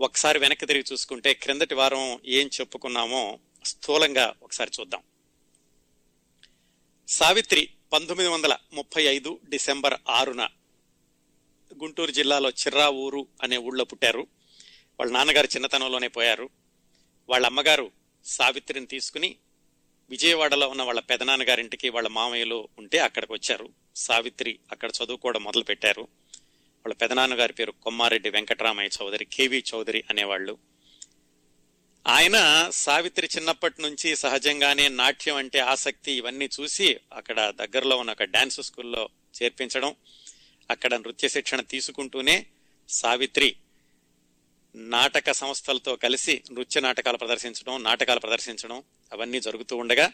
ఒకసారి వెనక్కి తిరిగి చూసుకుంటే క్రిందటి వారం ఏం చెప్పుకున్నామో స్థూలంగా ఒకసారి చూద్దాం. సావిత్రి పంతొమ్మిది వందల ముప్పై ఐదు డిసెంబర్ ఆరున గుంటూరు జిల్లాలో చిర్రా ఊరు అనే ఊళ్ళో పుట్టారు. వాళ్ళ నాన్నగారు చిన్నతనంలోనే పోయారు. వాళ్ళ అమ్మగారు సావిత్రిని తీసుకుని విజయవాడలో ఉన్న వాళ్ళ పెదనాన్నగారింటికి వాళ్ళ మామయ్యలో ఉంటే అక్కడికి వచ్చారు. సావిత్రి అక్కడ చదువుకోవడం మొదలు పెట్టారు వాళ్ళ పెదనాన్నగారి పేరు కొమ్మారెడ్డి వెంకటరామయ్య చౌదరి కేవి చౌదరి అనేవాళ్ళు. ఆయన సావిత్రి చిన్నప్పటి నుంచి సహజంగానే నాట్యం అంటే ఆసక్తి ఇవన్నీ చూసి అక్కడ దగ్గరలో ఉన్న ఒక డాన్స్ స్కూల్లో చేర్పించడం అక్కడ నృత్య శిక్షణ తీసుకుంటూనే సావిత్రి నాటక సంస్థలతో కలిసి నృత్య నాటకాలు ప్రదర్శించడం నాటకాలు ప్రదర్శించడం అవన్నీ జరుగుతూ ఉండగా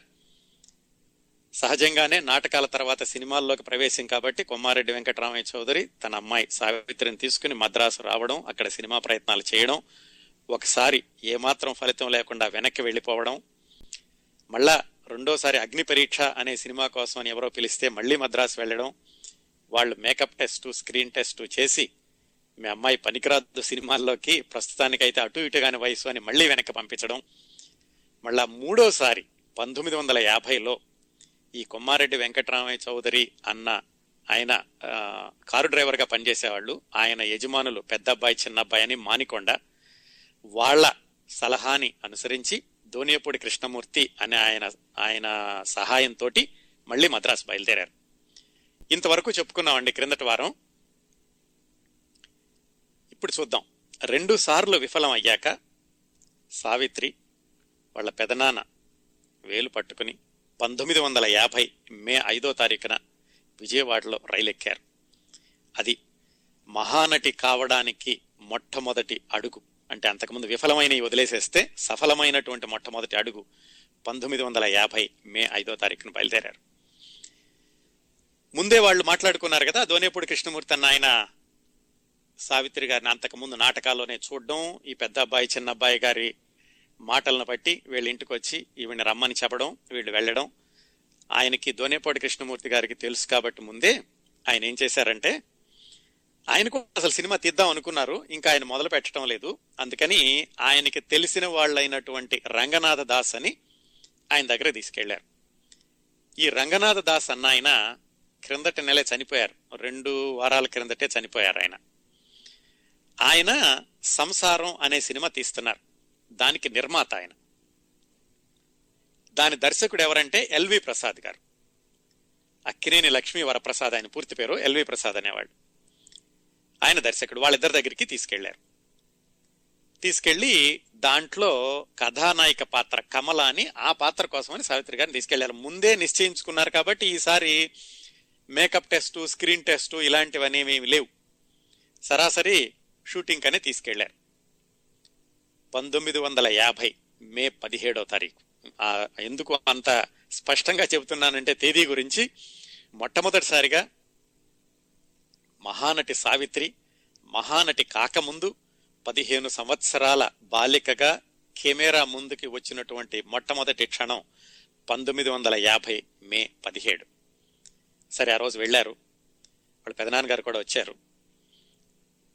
సహజంగానే నాటకాల తర్వాత సినిమాల్లోకి ప్రవేశం కాబట్టి కొమ్మారెడ్డి వెంకటరామయ్య చౌదరి తన అమ్మాయి సావిత్రిని తీసుకుని మద్రాసు రావడం అక్కడ సినిమా ప్రయత్నాలు చేయడం ఒకసారి ఏమాత్రం ఫలితం లేకుండా వెనక్కి వెళ్ళిపోవడం మళ్ళా రెండోసారి అగ్ని పరీక్ష అనే సినిమా కోసం అని ఎవరో పిలిస్తే మళ్ళీ మద్రాసు వెళ్ళడం వాళ్ళు మేకప్ టెస్ట్ స్క్రీన్ టెస్ట్ చేసి మీ అమ్మాయి పనికిరాదు సినిమాల్లోకి ప్రస్తుతానికైతే అటు ఇటుగాని వయసు అని మళ్ళీ వెనక్కి పంపించడం మళ్ళా మూడోసారి పంతొమ్మిది వందల యాభైలో ఈ కొమ్మారెడ్డి వెంకటరామయ్య చౌదరి అన్న ఆయన కారు డ్రైవర్గా పనిచేసేవాళ్ళు. ఆయన యజమానులు పెద్ద అబ్బాయి చిన్న అబ్బాయి అని మానికొండ వాళ్ళ సలహాని అనుసరించి దోనియపూడి కృష్ణమూర్తి అనే ఆయన ఆయన సహాయంతో మళ్ళీ మద్రాసు బయలుదేరారు. ఇంతవరకు చెప్పుకున్నామండి క్రిందటి వారం. ఇప్పుడు చూద్దాం. రెండు సార్లు విఫలం అయ్యాక సావిత్రి వాళ్ళ పెదనాన్న వేలు పట్టుకుని పంతొమ్మిది వందల యాభై మే ఐదో తారీఖున విజయవాడలో రైలెక్కారు. అది మహానటి కావడానికి మొట్టమొదటి అడుగు. అంటే అంతకుముందు విఫలమైన వదిలేసేస్తే సఫలమైనటువంటి మొట్టమొదటి అడుగు పంతొమ్మిది వందల యాభై మే ఐదో తారీఖున బయలుదేరారు. ముందే వాళ్ళు మాట్లాడుకున్నారు కదా దోనేపూడి కృష్ణమూర్తి అన్న ఆయన సావిత్రి గారిని అంతకుముందు నాటకాల్లోనే చూడడం ఈ పెద్ద అబ్బాయి చిన్న అబ్బాయి గారి మాటలను బట్టి వీళ్ళ ఇంటికి వచ్చి ఈవిని రమ్మని చెప్పడం వీళ్ళు వెళ్ళడం. ఆయనకి దోనేపాటి కృష్ణమూర్తి గారికి తెలుసు కాబట్టి ముందే ఆయన ఏం చేశారంటే ఆయనకు అసలు సినిమా తీద్దాం అనుకున్నారు ఇంకా ఆయన మొదలు పెట్టడం లేదు. అందుకని ఆయనకి తెలిసిన వాళ్ళైనటువంటి రంగనాథ దాస్ అని ఆయన దగ్గర తీసుకెళ్ళారు. ఈ రంగనాథ దాస్ అన్న ఆయన క్రిందటి నెలే చనిపోయారు. రెండు వారాల క్రిందటే చనిపోయారు ఆయన. ఆయన సంసారం అనే సినిమా తీస్తున్నారు. దానికి నిర్మాత ఆయన. దాని దర్శకుడు ఎవరంటే ఎల్వి ప్రసాద్ గారు. అక్కినేని లక్ష్మీ వరప్రసాద్ ఆయన పూర్తి పేరు ఎల్వి ప్రసాద్ అనేవాడు ఆయన దర్శకుడు వాళ్ళిద్దరి దగ్గరికి తీసుకెళ్ళారు. తీసుకెళ్ళి దాంట్లో కథానాయిక పాత్ర కమల అని ఆ పాత్ర కోసమని సావిత్రి గారిని తీసుకెళ్ళారు. ముందే నిశ్చయించుకున్నారు కాబట్టి ఈసారి మేకప్ టెస్ట్ స్క్రీన్ టెస్ట్ ఇలాంటివనేవి లేవు. సరాసరి షూటింగ్ అనే తీసుకెళ్ళారు. పంతొమ్మిది వందల యాభై మే పదిహేడో తారీఖు. ఎందుకు అంత స్పష్టంగా చెబుతున్నానంటే తేదీ గురించి మొట్టమొదటిసారిగా మహానటి సావిత్రి మహానటి కాకముందు పదిహేను సంవత్సరాల బాలికగా కెమెరా ముందుకి వచ్చినటువంటి మొట్టమొదటి క్షణం పంతొమ్మిది వందల యాభై మే పదిహేడు. సరే ఆ రోజు వెళ్ళారు. వాళ్ళ పెదనాన్నగారు కూడా వచ్చారు.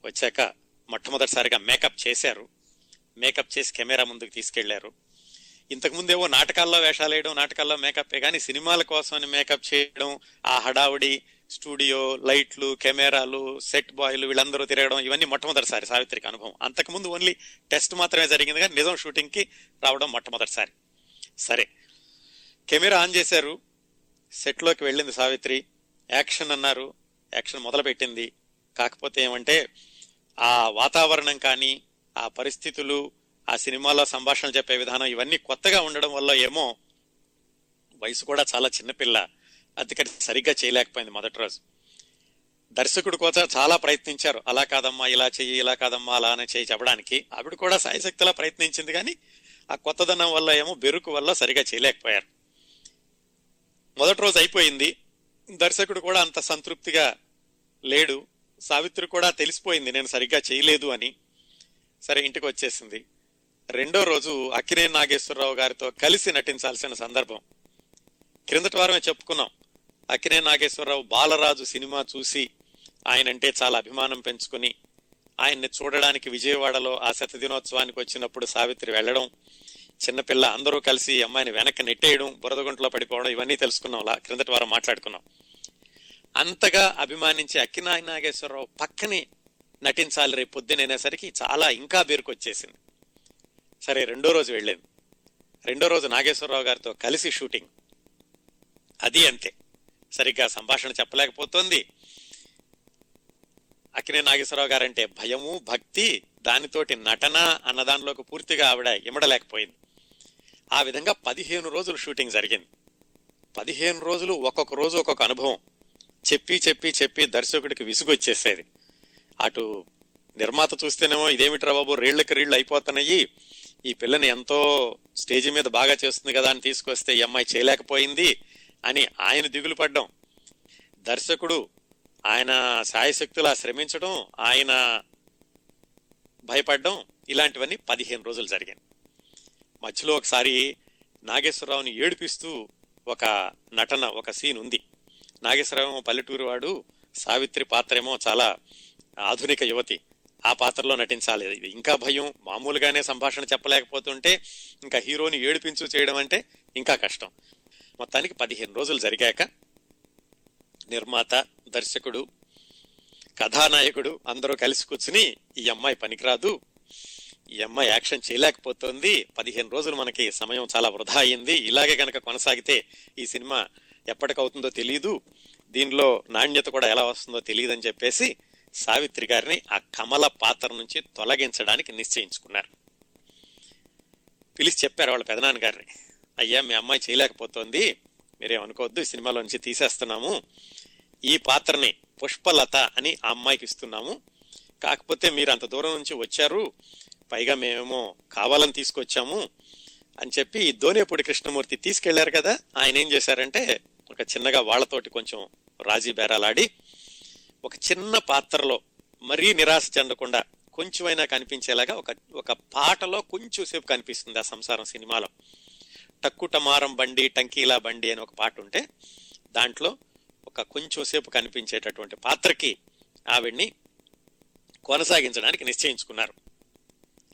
వచ్చాక మొట్టమొదటిసారిగా మేకప్ చేశారు. మేకప్ చేసి కెమెరా ముందుకు తీసుకెళ్ళారు. ఇంతకుముందేవో నాటకాల్లో వేషాలు వేయడం నాటకాల్లో మేకప్ కానీ సినిమాల కోసమని మేకప్ చేయడం ఆ హడావుడి స్టూడియో లైట్లు కెమెరాలు సెట్ బాయ్లు వీళ్ళందరూ తిరగడం ఇవన్నీ మొట్టమొదటిసారి సావిత్రికి అనుభవం. అంతకుముందు ఓన్లీ టెస్ట్ మాత్రమే జరిగింది కానీ నిజం షూటింగ్కి రావడం మొట్టమొదటిసారి. సరే. కెమెరా ఆన్ చేశారు. సెట్లోకి వెళ్ళింది సావిత్రి. యాక్షన్ అన్నారు. యాక్షన్ మొదలు పెట్టింది కాకపోతే ఏమంటే ఆ వాతావరణం కానీ ఆ పరిస్థితులు ఆ సినిమాలో సంభాషణలు చెప్పే విధానం ఇవన్నీ కొత్తగా ఉండడం వల్ల ఏమో వయసు కూడా చాలా చిన్నపిల్ల అందుకని సరిగ్గా చేయలేకపోయింది మొదటి రోజు. దర్శకుడు కోసం చాలా ప్రయత్నించారు. అలా కాదమ్మా ఇలా చెయ్యి ఇలా కాదమ్మా అలా అని చేయి చెప్పడానికి. ఆవిడ కూడా సాయశక్తిలా ప్రయత్నించింది కానీ ఆ కొత్తదనం వల్ల ఏమో బెరుకు వల్ల సరిగా చేయలేకపోయారు. మొదటి రోజు అయిపోయింది. దర్శకుడు కూడా అంత సంతృప్తిగా లేడు. సావిత్రి కూడా తెలిసిపోయింది నేను సరిగ్గా చేయలేదు అని. సరే ఇంటికి వచ్చేసింది. రెండో రోజు అక్కినే నాగేశ్వరరావు గారితో కలిసి నటించాల్సిన సందర్భం. క్రిందటి వారమే చెప్పుకున్నాం. అక్కినే నాగేశ్వరరావు బాలరాజు సినిమా చూసి ఆయనంటే చాలా అభిమానం పెంచుకుని ఆయన్ని చూడడానికి విజయవాడలో ఆ శత దినోత్సవానికి వచ్చినప్పుడు సావిత్రి వెళ్ళడం చిన్నపిల్ల అందరూ కలిసి అమ్మాయిని వెనక్కి నెట్టేయడం బురదగుంటలో పడిపోవడం ఇవన్నీ తెలుసుకున్నాం. అలా క్రిందటి వారం మాట్లాడుకున్నాం. అంతగా అభిమానించే అక్కినాయ నాగేశ్వరరావు పక్కనే నటించాలి రేపు పొద్దునైనసరికి చాలా ఇంకా బీరుకొచ్చేసింది సరే రెండో రోజు వెళ్ళింది. రెండో రోజు నాగేశ్వరరావు గారితో కలిసి షూటింగ్. అది అంతే. సరిగ్గా సంభాషణ చెప్పలేకపోతోంది. అక్కినే నాగేశ్వరరావు గారంటే భయము భక్తి దానితోటి నటన అన్నదానిలోకి పూర్తిగా ఆవిడ ఇమడలేకపోయింది. ఆ విధంగా పదిహేను రోజులు షూటింగ్ జరిగింది. పదిహేను రోజులు ఒక్కొక్క రోజు ఒక్కొక్క అనుభవం. చెప్పి చెప్పి చెప్పి దర్శకుడికి విసుగొచ్చేసేది. అటు నిర్మాత చూస్తేనేమో ఇదేమిట్రా బాబు రీళ్ళకి రీళ్ళు అయిపోతున్నాయి. ఈ పిల్లని ఎంతో స్టేజ్ మీద బాగా చేస్తుంది కదా అని తీసుకొస్తే ఈ అమ్మాయి చేయలేకపోయింది అని ఆయన దిగులు పడ్డం. దర్శకుడు ఆయన సాయశక్తులా శ్రమించడం ఆయన భయపడడం ఇలాంటివన్నీ పదిహేను రోజులు జరిగాయి. మధ్యలో ఒకసారి నాగేశ్వరరావుని ఏడిపిస్తూ ఒక నటన ఒక సీన్ ఉంది. నాగేశ్వరరావు పల్లెటూరు వాడు సావిత్రి పాత్రేమో చాలా ఆధునిక యువతి. ఆ పాత్రలో నటించాలి ఇది ఇంకా భయం మామూలుగానే సంభాషణ చెప్పలేకపోతుంటే ఇంకా హీరోని ఏడిపించు చేయడం అంటే ఇంకా కష్టం. మొత్తానికి పదిహేను రోజులు జరిగాక నిర్మాత దర్శకుడు కథానాయకుడు అందరూ కలిసి కూర్చుని ఈ అమ్మాయి పనికిరాదు ఈ అమ్మాయి యాక్షన్ చేయలేకపోతుంది పదిహేను రోజులు మనకి సమయం చాలా వృధా అయింది ఇలాగే కనుక కొనసాగితే ఈ సినిమా ఎప్పటికవుతుందో తెలియదు దీనిలో నాణ్యత కూడా ఎలా వస్తుందో తెలియదని చెప్పేసి సావిత్రి గారిని ఆ కమల పాత్ర నుంచి తొలగించడానికి నిశ్చయించుకున్నారు. పిలిచి చెప్పారు వాళ్ళ పెదనాన్న గారిని అయ్యా మీ అమ్మాయి చేయలేకపోతోంది. మీరేమనుకోవద్దు సినిమాలో నుంచి తీసేస్తున్నాము. ఈ పాత్రని పుష్పలత అని ఆ అమ్మాయికి ఇస్తున్నాము. కాకపోతే మీరు అంత దూరం నుంచి వచ్చారు. పైగా మేమేమో కావాలని తీసుకొచ్చాము అని చెప్పి ఈ దోనేపూడి కృష్ణమూర్తి తీసుకెళ్ళారు కదా. ఆయన ఏం చేశారంటే ఒక చిన్నగా వాళ్ళతోటి కొంచెం రాజీ బేరాలాడి ఒక చిన్న పాత్రలో మరీ నిరాశ చెందకుండా కొంచెమైనా కనిపించేలాగా ఒక ఒక పాటలో కొంచెం సేపు కనిపిస్తుంది ఆ సంసారం సినిమాలో. టక్కుటమారం బండి టంకీలా బండి అని ఒక పాట ఉంటే దాంట్లో ఒక కొంచెం సేపు కనిపించేటటువంటి పాత్రకి ఆవిడ్ని కొనసాగించడానికి నిశ్చయించుకున్నారు.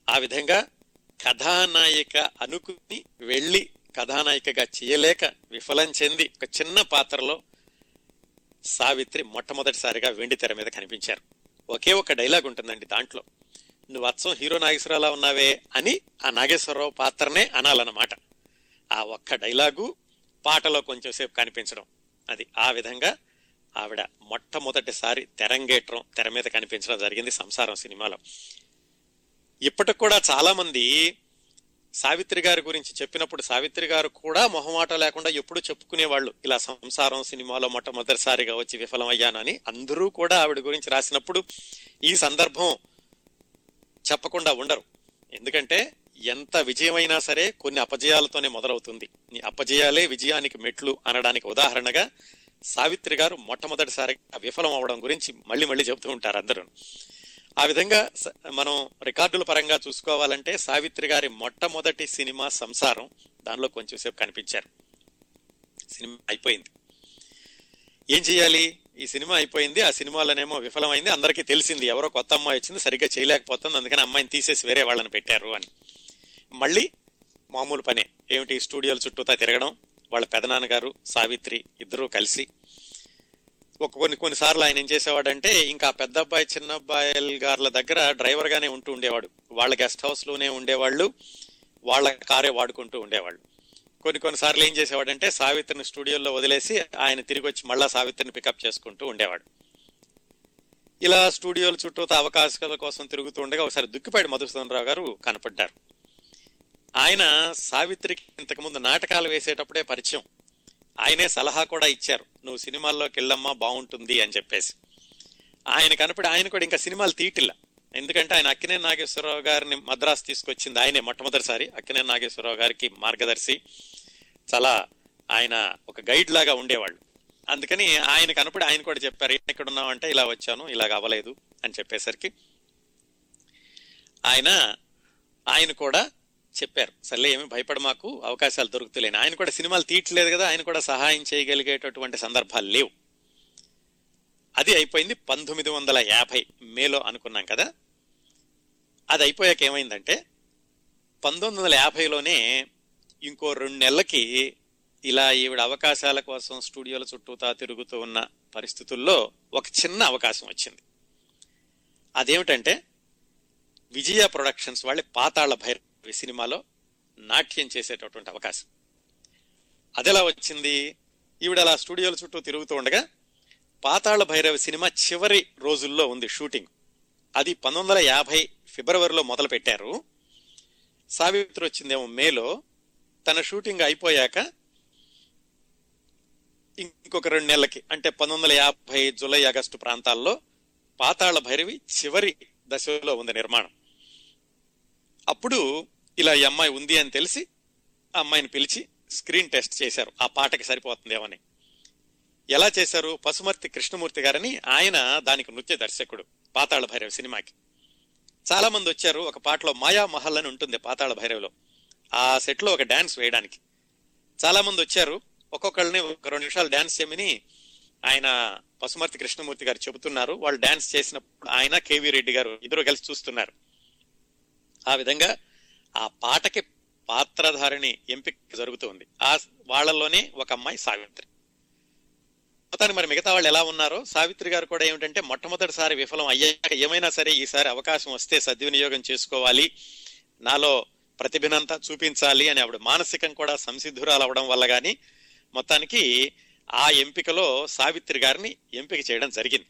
ఆ విధంగా కథానాయిక అనుకుని వెళ్ళి కథానాయికగా చేయలేక విఫలం చెంది ఒక చిన్న పాత్రలో సావిత్రి మొట్టమొదటిసారిగా వెండి తెర మీద కనిపించారు. ఒకే ఒక డైలాగ్ ఉంటుందండి దాంట్లో. నువ్వు అచ్చం హీరో నాగేశ్వరరావు ఉన్నావే అని ఆ నాగేశ్వరరావు పాత్రనే అనాలన్నమాట. ఆ ఒక్క డైలాగు పాటలో కొంచెం సేపు కనిపించడం. అది ఆ విధంగా ఆవిడ మొట్టమొదటిసారి తెరంగేట్రం తెర మీద కనిపించడం జరిగింది సంసారం సినిమాలో. ఇప్పటికి కూడా చాలామంది సావిత్రి గారి గురించి చెప్పినప్పుడు సావిత్రి గారు కూడా మొహమాట లేకుండా ఎప్పుడు చెప్పుకునేవాళ్ళు. ఇలా సంసారం సినిమాలో మొట్టమొదటిసారిగా వచ్చి విఫలమయ్యానని అందరూ కూడా ఆవిడ గురించి రాసినప్పుడు ఈ సందర్భం చెప్పకుండా ఉండరు. ఎందుకంటే ఎంత విజయమైనా సరే కొన్ని అపజయాలతోనే మొదలవుతుంది. ఈ అపజయాలే విజయానికి మెట్లు అనడానికి ఉదాహరణగా సావిత్రి గారు మొట్టమొదటిసారిగా విఫలం అవడం గురించి మళ్ళీ మళ్ళీ చెబుతూ ఉంటారు అందరూ. ఆ విధంగా స- మనం రికార్డుల పరంగా చూసుకోవాలంటే సావిత్రి గారి మొట్టమొదటి సినిమా సంసారం. దానిలో కొంచెం సేపు కనిపించారు. సినిమా అయిపోయింది. ఏం చేయాలి? ఈ సినిమా అయిపోయింది. ఆ సినిమాలోనేమో విఫలమైంది. అందరికీ తెలిసింది. ఎవరో కొత్త అమ్మాయి వచ్చింది సరిగ్గా చేయలేకపోతుంది. అందుకని అమ్మాయిని తీసేసి వేరే వాళ్ళని పెట్టారు అని. మళ్ళీ మామూలు పనే. ఏమిటి? స్టూడియోల చుట్టూతా తిరగడం. వాళ్ళ పెదనాన్నగారు సావిత్రి ఇద్దరూ కలిసి ఒక కొన్ని కొన్నిసార్లు ఆయన ఏం చేసేవాడంటే ఇంకా పెద్ద అబ్బాయి చిన్న అబ్బాయిల గారుల దగ్గర డ్రైవర్ గానే ఉంటూ ఉండేవాడు. వాళ్ళ గెస్ట్ హౌస్లోనే ఉండేవాళ్ళు. వాళ్ళ కారే వాడుకుంటూ ఉండేవాళ్ళు. కొన్ని కొన్నిసార్లు ఏం చేసేవాడంటే సావిత్రిని స్టూడియోలో వదిలేసి ఆయన తిరిగి వచ్చి మళ్ళా సావిత్రిని పికప్ చేసుకుంటూ ఉండేవాడు. ఇలా స్టూడియోల చుట్టూ అవకాశాల కోసం తిరుగుతూ ఉండగా ఒకసారి దుక్కిపాటి మధుసూదన్ రావు గారు కనపడ్డారు. ఆయన సావిత్రికి ఇంతకుముందు నాటకాలు వేసేటప్పుడే పరిచయం. ఆయనే సలహా కూడా ఇచ్చారు. నువ్వు సినిమాల్లోకి వెళ్ళమ్మా బాగుంటుంది అని చెప్పేసి. ఆయన కనపడి ఆయన కూడా ఇంకా సినిమాలు తీయటిల్ల ఎందుకంటే ఆయన అక్కినే నాగేశ్వరరావు గారిని మద్రాసు తీసుకొచ్చింది ఆయనే మొట్టమొదటిసారి. అక్కినే నాగేశ్వరరావు గారికి మార్గదర్శి. చాలా ఆయన ఒక గైడ్ లాగా ఉండేవాళ్ళు. అందుకని ఆయన కనపడి ఆయన కూడా చెప్పారు "ఏం ఇక్కడ ఇలా వచ్చాను ఇలాగ అవ్వలేదు అని చెప్పేసరికి. ఆయన ఆయన కూడా చెప్పారు. సర్లే ఏమి భయపడ మాకు అవకాశాలు దొరుకుతలేని. ఆయన కూడా సినిమాలు తీయట్లేదు కదా ఆయన కూడా సహాయం చేయగలిగేటటువంటి సందర్భాలు లేవు. అది అయిపోయింది పంతొమ్మిది వందల యాభై మేలో అనుకున్నాం కదా. అది అయిపోయాక ఏమైందంటే పంతొమ్మిది వందల యాభైలోనే ఇంకో రెండు నెలలకి ఇలా ఈవిడ అవకాశాల కోసం స్టూడియోల చుట్టూతా తిరుగుతూ ఉన్న పరిస్థితుల్లో ఒక చిన్న అవకాశం వచ్చింది. అదేమిటంటే విజయ ప్రొడక్షన్స్ వాళ్ళ పాతాళ భైరవి. సినిమాలో నాట్యం చేసేటటువంటి అవకాశం. అదెలా వచ్చింది? ఈవిడ అలా స్టూడియోల చుట్టూ తిరుగుతూ ఉండగా పాతాళ భైరవి సినిమా చివరి రోజుల్లో ఉంది షూటింగ్. అది పంతొమ్మిది వందల యాభై ఫిబ్రవరిలో మొదలు పెట్టారు సావిత్రి వచ్చిందేమో మేలో తన షూటింగ్ అయిపోయాక ఇంకొక రెండు నెలలకి అంటే పంతొమ్మిది వందల యాభై జూలై ఆగస్టు ప్రాంతాల్లో పాతాళ భైరవి చివరి దశలో ఉంది నిర్మాణం. అప్పుడు ఇలా ఈ అమ్మాయి ఉంది అని తెలిసి ఆ అమ్మాయిని పిలిచి స్క్రీన్ టెస్ట్ చేశారు. ఆ పాటకి సరిపోతుందేమని ఎలా చేశారు? పశుమర్తి కృష్ణమూర్తి గారని ఆయన దానికి నృత్య దర్శకుడు పాతాళ భైరవ సినిమాకి. చాలా మంది వచ్చారు. ఒక పాటలో మాయా మహల్ అని ఉంటుంది పాతాళ భైరవలో. ఆ సెట్లో ఒక డాన్స్ వేయడానికి. చాలా మంది వచ్చారు. ఒక్కొక్కళ్ళని ఒక రెండు నిమిషాలు డాన్స్ చేయమని ఆయన పశుమర్తి కృష్ణమూర్తి గారు చెబుతున్నారు. వాళ్ళు డాన్స్ చేసినప్పుడు ఆయన కేవీ రెడ్డి గారు ఇద్దరు కలిసి చూస్తున్నారు. ఆ విధంగా ఆ పాటకి పాత్రధారిణి ఎంపిక జరుగుతుంది. ఆ వాళ్ళలోనే ఒక అమ్మాయి సావిత్రి. మొత్తానికి మరి మిగతా వాళ్ళు ఎలా ఉన్నారో సావిత్రి గారు కూడా ఏమిటంటే మొట్టమొదటిసారి విఫలం అయ్యాక ఏమైనా సరే ఈసారి అవకాశం వస్తే సద్వినియోగం చేసుకోవాలి నాలో ప్రతిభనంతా చూపించాలి అని ఆవిడ మానసికం కూడా సంసిద్ధురాలు అవడం వల్ల కానీ మొత్తానికి ఆ ఎంపికలో సావిత్రి గారిని ఎంపిక చేయడం జరిగింది.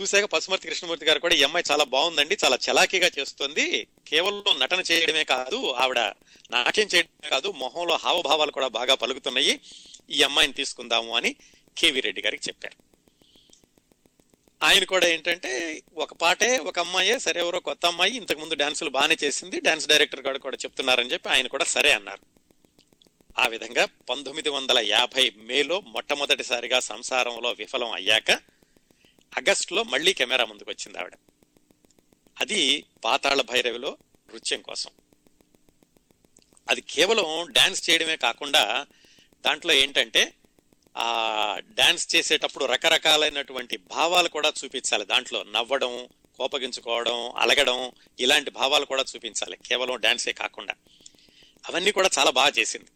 చూశాక పశుమర్తి కృష్ణమూర్తి గారు కూడా ఈ అమ్మాయి చాలా బాగుందండి చాలా చలాకీగా చేస్తుంది. కేవలం నటన చేయడమే కాదు ఆవిడ నాట్యం చేయడమే కాదు మొహంలో హావభావాలు కూడా బాగా పలుకుతున్నాయి. ఈ అమ్మాయిని తీసుకుందాము అని కేవీ రెడ్డి గారికి చెప్పారు. ఆయన కూడా ఏంటంటే ఒక పాటే ఒక అమ్మాయే సరే ఎవరో కొత్త అమ్మాయి ఇంతకు ముందు డాన్సులు బాగానే చేసింది డాన్స్ డైరెక్టర్ గారు కూడా చెప్తున్నారని చెప్పి ఆయన కూడా సరే అన్నారు. ఆ విధంగా పంతొమ్మిది వందల యాభై మేలో మొట్టమొదటిసారిగా సంసారంలో విఫలం అయ్యాక ఆగస్టులో మళ్ళీ కెమెరా ముందుకు వచ్చింది ఆవిడ. అది పాతాళ భైరవిలో నృత్యం కోసం. అది కేవలం డ్యాన్స్ చేయడమే కాకుండా దాంట్లో ఏంటంటే ఆ డ్యాన్స్ చేసేటప్పుడు రకరకాలైనటువంటి భావాలు కూడా చూపించాలి. దాంట్లో నవ్వడం కోపగించుకోవడం అలగడం ఇలాంటి భావాలు కూడా చూపించాలి. కేవలం డ్యాన్సే కాకుండా. అవన్నీ కూడా చాలా బాగా చేసింది.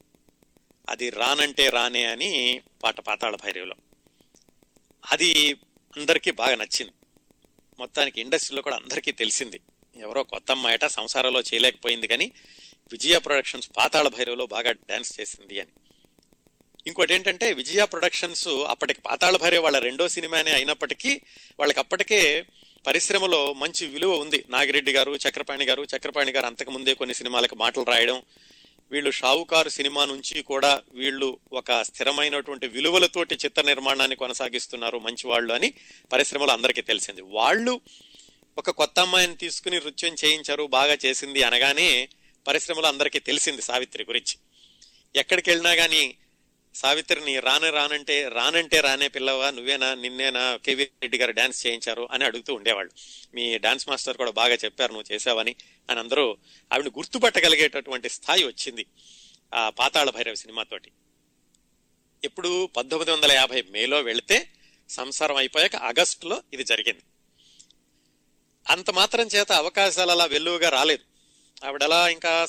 అది రానంటే రానే అని పాట పాతాళ భైరవిలో. అది అందరికీ బాగా నచ్చింది. మొత్తానికి ఇండస్ట్రీలో కూడా అందరికీ తెలిసింది. ఎవరో కొత్త అమ్మాయట సంసారంలో చేయలేకపోయింది కానీ విజయ ప్రొడక్షన్స్ పాతాళ భైరవలో బాగా డ్యాన్స్ చేసింది అని. ఇంకోటి ఏంటంటే విజయ ప్రొడక్షన్స్ అప్పటికి పాతాళ భైరవ వాళ్ళ రెండో సినిమానే అయినప్పటికీ వాళ్ళకి అప్పటికే పరిశ్రమలో మంచి విలువ ఉంది. నాగిరెడ్డి గారు చక్రపాణి గారు చక్రపాణి గారు అంతకు ముందే కొన్ని సినిమాలకు మాటలు రాయడం వీళ్ళు షావుకారు సినిమా నుంచి కూడా వీళ్ళు ఒక స్థిరమైనటువంటి విలువలతోటి చిత్ర నిర్మాణాన్ని కొనసాగిస్తున్నారు మంచి వాళ్ళు అని పరిశ్రమలు అందరికీ తెలిసింది. వాళ్ళు ఒక కొత్త అమ్మాయిని తీసుకుని నృత్యం చేయించారు బాగా చేసింది అనగానే పరిశ్రమలు అందరికీ తెలిసింది సావిత్రి గురించి. ఎక్కడికి వెళ్ళినా కానీ సావిత్రిని రాను రానంటే రానంటే రానే పిల్లవా నువ్వేనా నిన్నేనా కేవీ రెడ్డి గారు డాన్స్ చేయించారు అని అడుగుతూ ఉండేవాళ్ళు. మీ డాన్స్ మాస్టర్ కూడా బాగా చెప్పారు నువ్వు చేసావని అని అందరూ ఆవిడ గుర్తుపట్టగలిగేటటువంటి స్థాయి వచ్చింది ఆ పాతాళ భైరవ సినిమాతోటి ఇప్పుడు పంతొమ్మిది వందల యాభై మేలో వెళితే సంసారం అయిపోయాక ఆగస్టులో ఇది జరిగింది. అంత మాత్రం చేత అవకాశాలు అలా వెల్లువగా రాలేదు. ఆవిడలా ఇంకా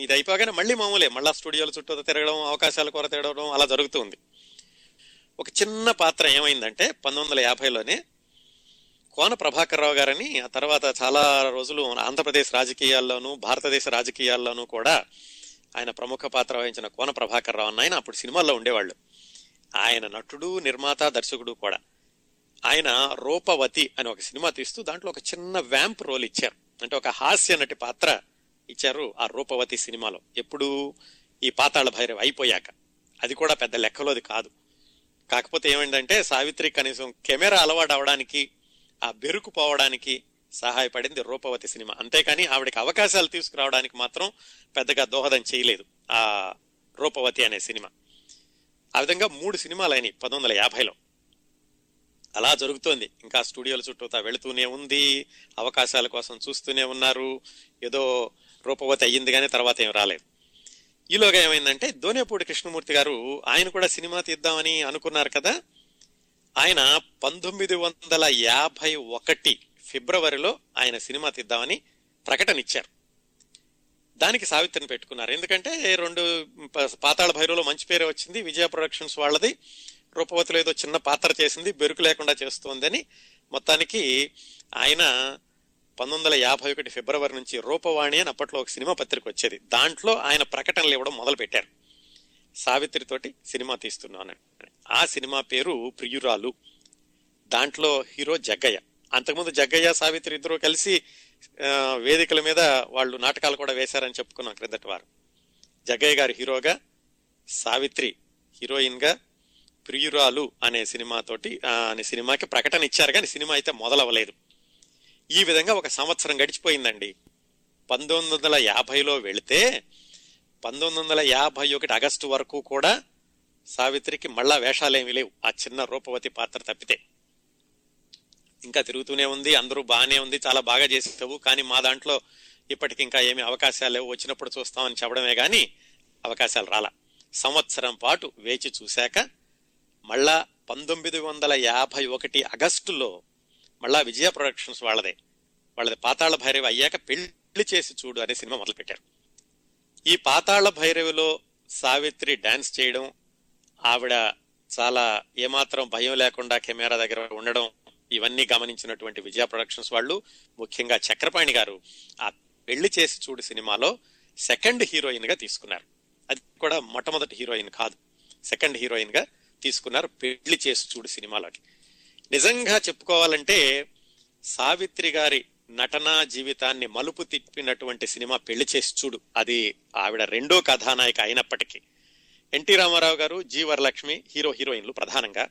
ఇది అయిపోగానే మళ్ళీ మామూలే మళ్ళా స్టూడియోల చుట్టూ తిరగడం అవకాశాల కొర తిరగడం అలా జరుగుతుంది. ఒక చిన్న పాత్ర ఏమైందంటే పంతొమ్మిది వందల యాభైలోనే కోన ప్రభాకర్ రావు గారని ఆ తర్వాత చాలా రోజులు ఆంధ్రప్రదేశ్ రాజకీయాల్లోనూ భారతదేశ రాజకీయాల్లోనూ కూడా ఆయన ప్రముఖ పాత్ర వహించిన కోన ప్రభాకర్ రావు అన్న ఆయన అప్పుడు సినిమాల్లో ఉండేవాళ్ళు. ఆయన నటుడు నిర్మాత దర్శకుడు కూడా. ఆయన రూపవతి అని ఒక సినిమా తీస్తూ దాంట్లో ఒక చిన్న వ్యాంప్ రోల్ ఇచ్చారు. అంటే ఒక హాస్య నటి పాత్ర ఇచ్చారు ఆ రూపవతి సినిమాలో. ఎప్పుడు ఈ పాతాళ భైరవ్ అయిపోయాక. అది కూడా పెద్ద లెక్కలోది కాదు. కాకపోతే ఏమైందంటే సావిత్రి కనీసం కెమెరా అలవాటు అవడానికి ఆ బెరుకు పోవడానికి సహాయపడింది రూపవతి సినిమా. అంతేకాని ఆవిడకి అవకాశాలు తీసుకురావడానికి మాత్రం పెద్దగా దోహదం చేయలేదు ఆ రూపవతి అనే సినిమా. ఆ విధంగా మూడు సినిమాలు అయినాయి పంతొమ్మిది వందల యాభైలో. అలా జరుగుతోంది. ఇంకా స్టూడియోల చుట్టూతా వెళుతూనే ఉంది. అవకాశాల కోసం చూస్తూనే ఉన్నారు. ఏదో రూపవతి అయ్యింది కానీ తర్వాత ఏం రాలేదు. ఈలోగా ఏమైందంటే దోనేపూడి కృష్ణమూర్తి గారు ఆయన కూడా సినిమా తీద్దామని అనుకున్నారు కదా. ఆయన పంతొమ్మిది వందల యాభై ఒకటి ఫిబ్రవరిలో ఆయన సినిమా తీద్దామని ప్రకటన ఇచ్చారు. దానికి సావిత్రిని పెట్టుకున్నారు. ఎందుకంటే రెండు పాతాళ భైరవలో మంచి పేరే వచ్చింది. విజయ ప్రొడక్షన్స్ వాళ్ళది. రూపవతిలో ఏదో చిన్న పాత్ర చేసింది. బెరుకు లేకుండా చేస్తోందని మొత్తానికి ఆయన పంతొమ్మిది వందల యాభై ఒకటి ఫిబ్రవరి నుంచి రూపవాణి అని అప్పట్లో ఒక సినిమా పత్రిక వచ్చేది. దాంట్లో ఆయన ప్రకటనలు ఇవ్వడం మొదలు పెట్టారు సావిత్రితోటి సినిమా తీస్తున్నాను ఆ సినిమా పేరు ప్రియురాలు. దాంట్లో హీరో జగ్గయ్య. అంతకుముందు జగ్గయ్య సావిత్రి ఇద్దరు కలిసి వేదికల మీద వాళ్ళు నాటకాలు కూడా వేశారని చెప్పుకున్నాం క్రిందటి వారు. జగ్గయ్య గారు హీరోగా సావిత్రి హీరోయిన్గా ప్రియురాలు అనే సినిమాతోటి అనే సినిమాకి ప్రకటన ఇచ్చారు కానీ సినిమా అయితే మొదలవ్వలేదు. ఈ విధంగా ఒక సంవత్సరం గడిచిపోయిందండి. పంతొమ్మిది వందల యాభైలో వెళితే పంతొమ్మిది వందల యాభై ఒకటి ఆగస్టు వరకు కూడా సావిత్రికి మళ్ళా వేషాలేమీ లేవు. ఆ చిన్న రూపవతి పాత్ర తప్పితే. ఇంకా తిరుగుతూనే ఉంది అందరూ బాగానే ఉంది చాలా బాగా చేసేవు కానీ మా దాంట్లో ఇప్పటికి ఇంకా ఏమి అవకాశాలు లేవు. వచ్చినప్పుడు చూస్తామని చెప్పడమే కానీ అవకాశాలు రాలా. సంవత్సరం పాటు వేచి చూశాక మళ్ళా పంతొమ్మిది వందల యాభై ఒకటి ఆగస్టులో మళ్ళా విజయ ప్రొడక్షన్స్ వాళ్ళదే. వాళ్ళది పాతాళ భైరవి అయ్యాక పెళ్ళి చేసి చూడు అనే సినిమా మొదలుపెట్టారు. ఈ పాతాళ భైరవిలో సావిత్రి డాన్స్ చేయడం ఆవిడ చాలా ఏమాత్రం భయం లేకుండా కెమెరా దగ్గర ఉండడం ఇవన్నీ గమనించినటువంటి విజయ ప్రొడక్షన్స్ వాళ్ళు. ముఖ్యంగా చక్రపాణి గారు ఆ పెళ్ళి చేసి చూడు సినిమాలో సెకండ్ హీరోయిన్గా తీసుకున్నారు. అది కూడా మొట్టమొదటి హీరోయిన్ కాదు సెకండ్ హీరోయిన్గా తీసుకున్నారు పెళ్ళి చేసి చూడు సినిమాలోకి. నిజంగా చెప్పుకోవాలంటే సావిత్రి గారి నటనా జీవితాన్ని మలుపు తిప్పినటువంటి సినిమా పెళ్ళి చేసి చూడు. అది ఆవిడ రెండో కథానాయిక అయినప్పటికీ. ఎన్టీ రామారావు గారు జీ వరలక్ష్మి హీరో హీరోయిన్లు ప్రధానంగా.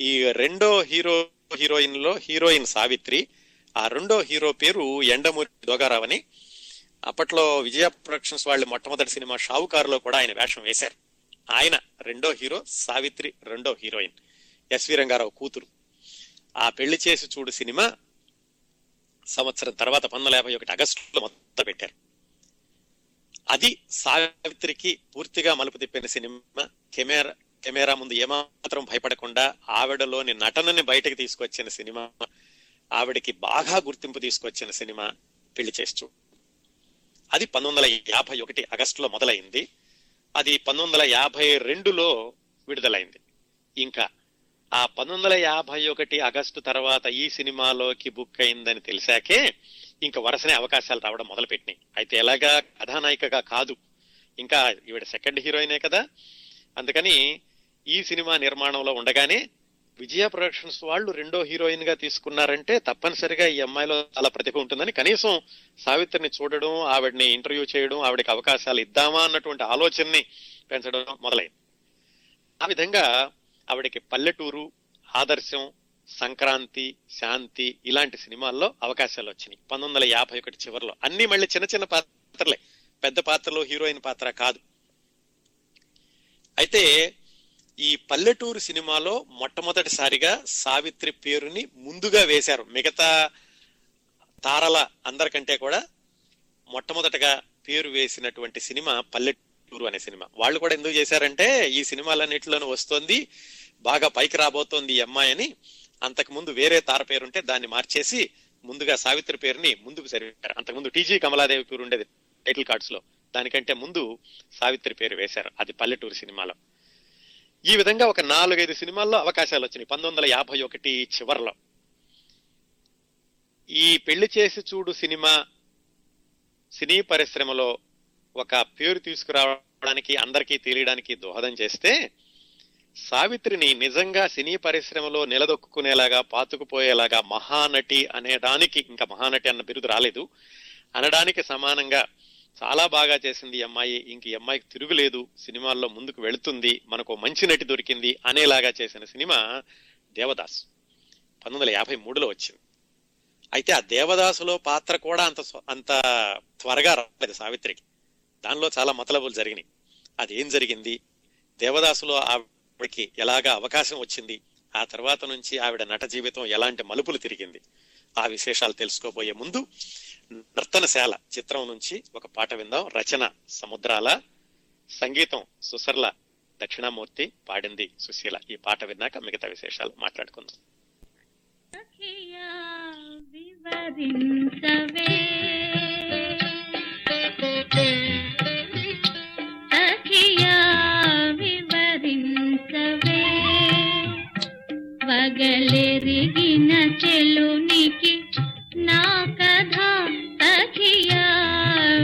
ఈ రెండో హీరో హీరోయిన్లో హీరోయిన్ సావిత్రి ఆ రెండో హీరో పేరు ఎండమూరి దోగారావు అని అప్పట్లో విజయ ప్రొడక్షన్స్ వాళ్ళు మొట్టమొదటి సినిమా షావుకారులో కూడా ఆయన వేషం వేశారు. ఆయన రెండో హీరో సావిత్రి రెండో హీరోయిన్. ఎస్వి రంగారావు కూతురు. ఆ పెళ్ళి చేసి చూడు సినిమా సంవత్సరం తర్వాత పంతొమ్మిది వందల యాభై ఒకటి ఆగస్టులో మొత్తం పెట్టారు. అది సావిత్రికి పూర్తిగా మలుపు తిప్పిన సినిమా. కెమెరా కెమెరా ముందు ఏమాత్రం భయపడకుండా ఆవిడలోని నటనని బయటకు తీసుకొచ్చిన సినిమా. ఆవిడకి బాగా గుర్తింపు తీసుకొచ్చిన సినిమా పెళ్ళి చేసి చూడు. అది పంతొమ్మిది వందల యాభై ఒకటి ఆగస్టులో మొదలైంది. అది పంతొమ్మిది వందల యాభై రెండులో విడుదలైంది. ఇంకా ఆ పంతొమ్మిది వందల యాభై ఒకటి ఆగస్టు తర్వాత ఈ సినిమాలోకి బుక్ అయిందని తెలిసాకే ఇంకా వరుసనే అవకాశాలు రావడం మొదలుపెట్టినాయి. అయితే ఎలాగా కథానాయికగా కాదు. ఇంకా ఈవిడ సెకండ్ హీరోయినే కదా. అందుకని ఈ సినిమా నిర్మాణంలో ఉండగానే విజయ ప్రొడక్షన్స్ వాళ్ళు రెండో హీరోయిన్గా తీసుకున్నారంటే తప్పనిసరిగా ఈ అమ్మాయిలో చాలా ప్రతిభ ఉంటుందని కనీసం సావిత్రిని చూడడం ఆవిడని ఇంటర్వ్యూ చేయడం ఆవిడకి అవకాశాలు ఇద్దామా అన్నటువంటి ఆలోచనని పెంచడం మొదలైంది. ఆ విధంగా ఆవిడకి పల్లెటూరు ఆదర్శం సంక్రాంతి శాంతి ఇలాంటి సినిమాల్లో అవకాశాలు వచ్చినాయి. పంతొమ్మిది వందల యాభై ఒకటి చివరిలో. అన్ని మళ్ళీ చిన్న చిన్న పాత్రలే. పెద్ద పాత్రలో హీరోయిన్ పాత్ర కాదు. అయితే ఈ పల్లెటూరు సినిమాలో మొట్టమొదటిసారిగా సావిత్రి పేరుని ముందుగా వేశారు. మిగతా తారల అందరికంటే కూడా మొట్టమొదటగా పేరు వేసినటువంటి సినిమా టూర్ అనే సినిమా. వాళ్ళు కూడా ఎందుకు చేశారంటే ఈ సినిమాలన్నిటిలోనూ వస్తోంది బాగా పైకి రాబోతోంది ఈ అమ్మాయి అని. అంతకు ముందు వేరే తార పేరుంటే దాన్ని మార్చేసి ముందుగా సావిత్రి పేరుని ముందుకు సరిపారు. అంతకుముందు టీజీ కమలాదేవి పేరు ఉండేది టైటిల్ కార్డ్స్లో. దానికంటే ముందు సావిత్రి పేరు వేశారు. అది పల్లెటూరు సినిమాలో. ఈ విధంగా ఒక నాలుగైదు సినిమాల్లో అవకాశాలు వచ్చినాయి. పంతొమ్మిది వందల యాభై ఒకటి చివరిలో. ఈ పెళ్ళి చేసి చూడు సినిమా సినీ పరిశ్రమలో ఒక పేరు తీసుకురావడానికి అందరికీ తెలియడానికి దోహదం చేస్తే సావిత్రిని నిజంగా సినీ పరిశ్రమలో నిలదొక్కునేలాగా పాతుకుపోయేలాగా మహానటి అనేదానికి ఇంకా మహానటి అన్న బిరుదు రాలేదు. అనడానికి సమానంగా చాలా బాగా చేసింది అమ్మాయి. ఇంక ఈ అమ్మాయికి తిరుగులేదు సినిమాల్లో ముందుకు వెళుతుంది. మనకు మంచి నటి దొరికింది అనేలాగా చేసిన సినిమా దేవదాస్. పంతొమ్మిది వందల యాభై మూడులో వచ్చింది. అయితే ఆ దేవదాసులో పాత్ర కూడా అంత అంత త్వరగా రాలేదు సావిత్రికి. దానిలో చాలా మతలబులు జరిగినాయి. అది ఏం జరిగింది? దేవదాసులో ఆవిడకి ఎలాగా అవకాశం వచ్చింది? ఆ తర్వాత నుంచి ఆవిడ నట జీవితం ఎలాంటి మలుపులు తిరిగింది? ఆ విశేషాలు తెలుసుకోబోయే ముందు నర్తనశాల చిత్రం నుంచి ఒక పాట విందాం. రచన సముద్రాల సంగీతం సుసర్ల దక్షిణామూర్తి పాడింది సుశీల. ఈ పాట విన్నాక మిగతా విశేషాలు మాట్లాడుకుందాం. పగలెరిగిన చెలునికి నా కథ తఖియా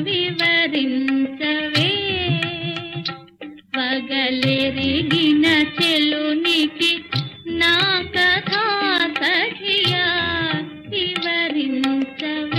వివరించవే. పగలెరిగిన చెలునికి నా కథ తఖియా వివరించవే.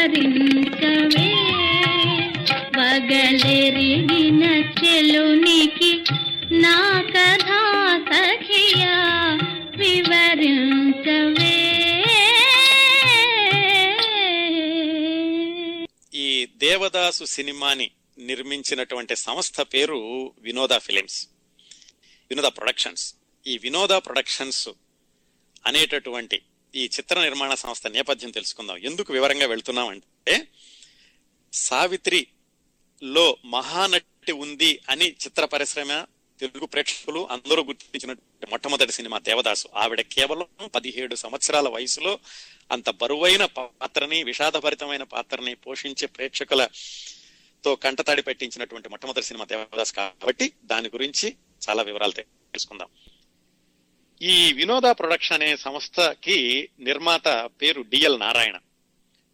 వివరించవే. వగలెరిగిన చెలునికి నా కథా సఖియా వివరించవే. ఈ దేవదాసు సినిమాని నిర్మించినటువంటి సంస్థ పేరు వినోద ఫిలిమ్స్ వినోద ప్రొడక్షన్స్. ఈ వినోద ప్రొడక్షన్స్ అనేటటువంటి ఈ చిత్ర నిర్మాణ సంస్థ నేపథ్యం తెలుసుకుందాం. ఎందుకు వివరంగా వెళ్తున్నాం అంటే సావిత్రిలో మహానటి ఉంది అని చిత్ర పరిశ్రమ తెలుగు ప్రేక్షకులు అందరూ గుర్తించిన మొట్టమొదటి సినిమా దేవదాసు. ఆవిడ కేవలం పదిహేడు సంవత్సరాల వయసులో అంత బరువైన పాత్రని విషాదభరితమైన పాత్రని పోషించే ప్రేక్షకులతో కంటతాడి పెట్టించినటువంటి మొట్టమొదటి సినిమా దేవదాస్. కాబట్టి దాని గురించి చాలా వివరాలు తెలుసుకుందాం. ఈ వినోద ప్రొడక్షన్ అనే సంస్థకి నిర్మాత పేరు డిఎల్ నారాయణ.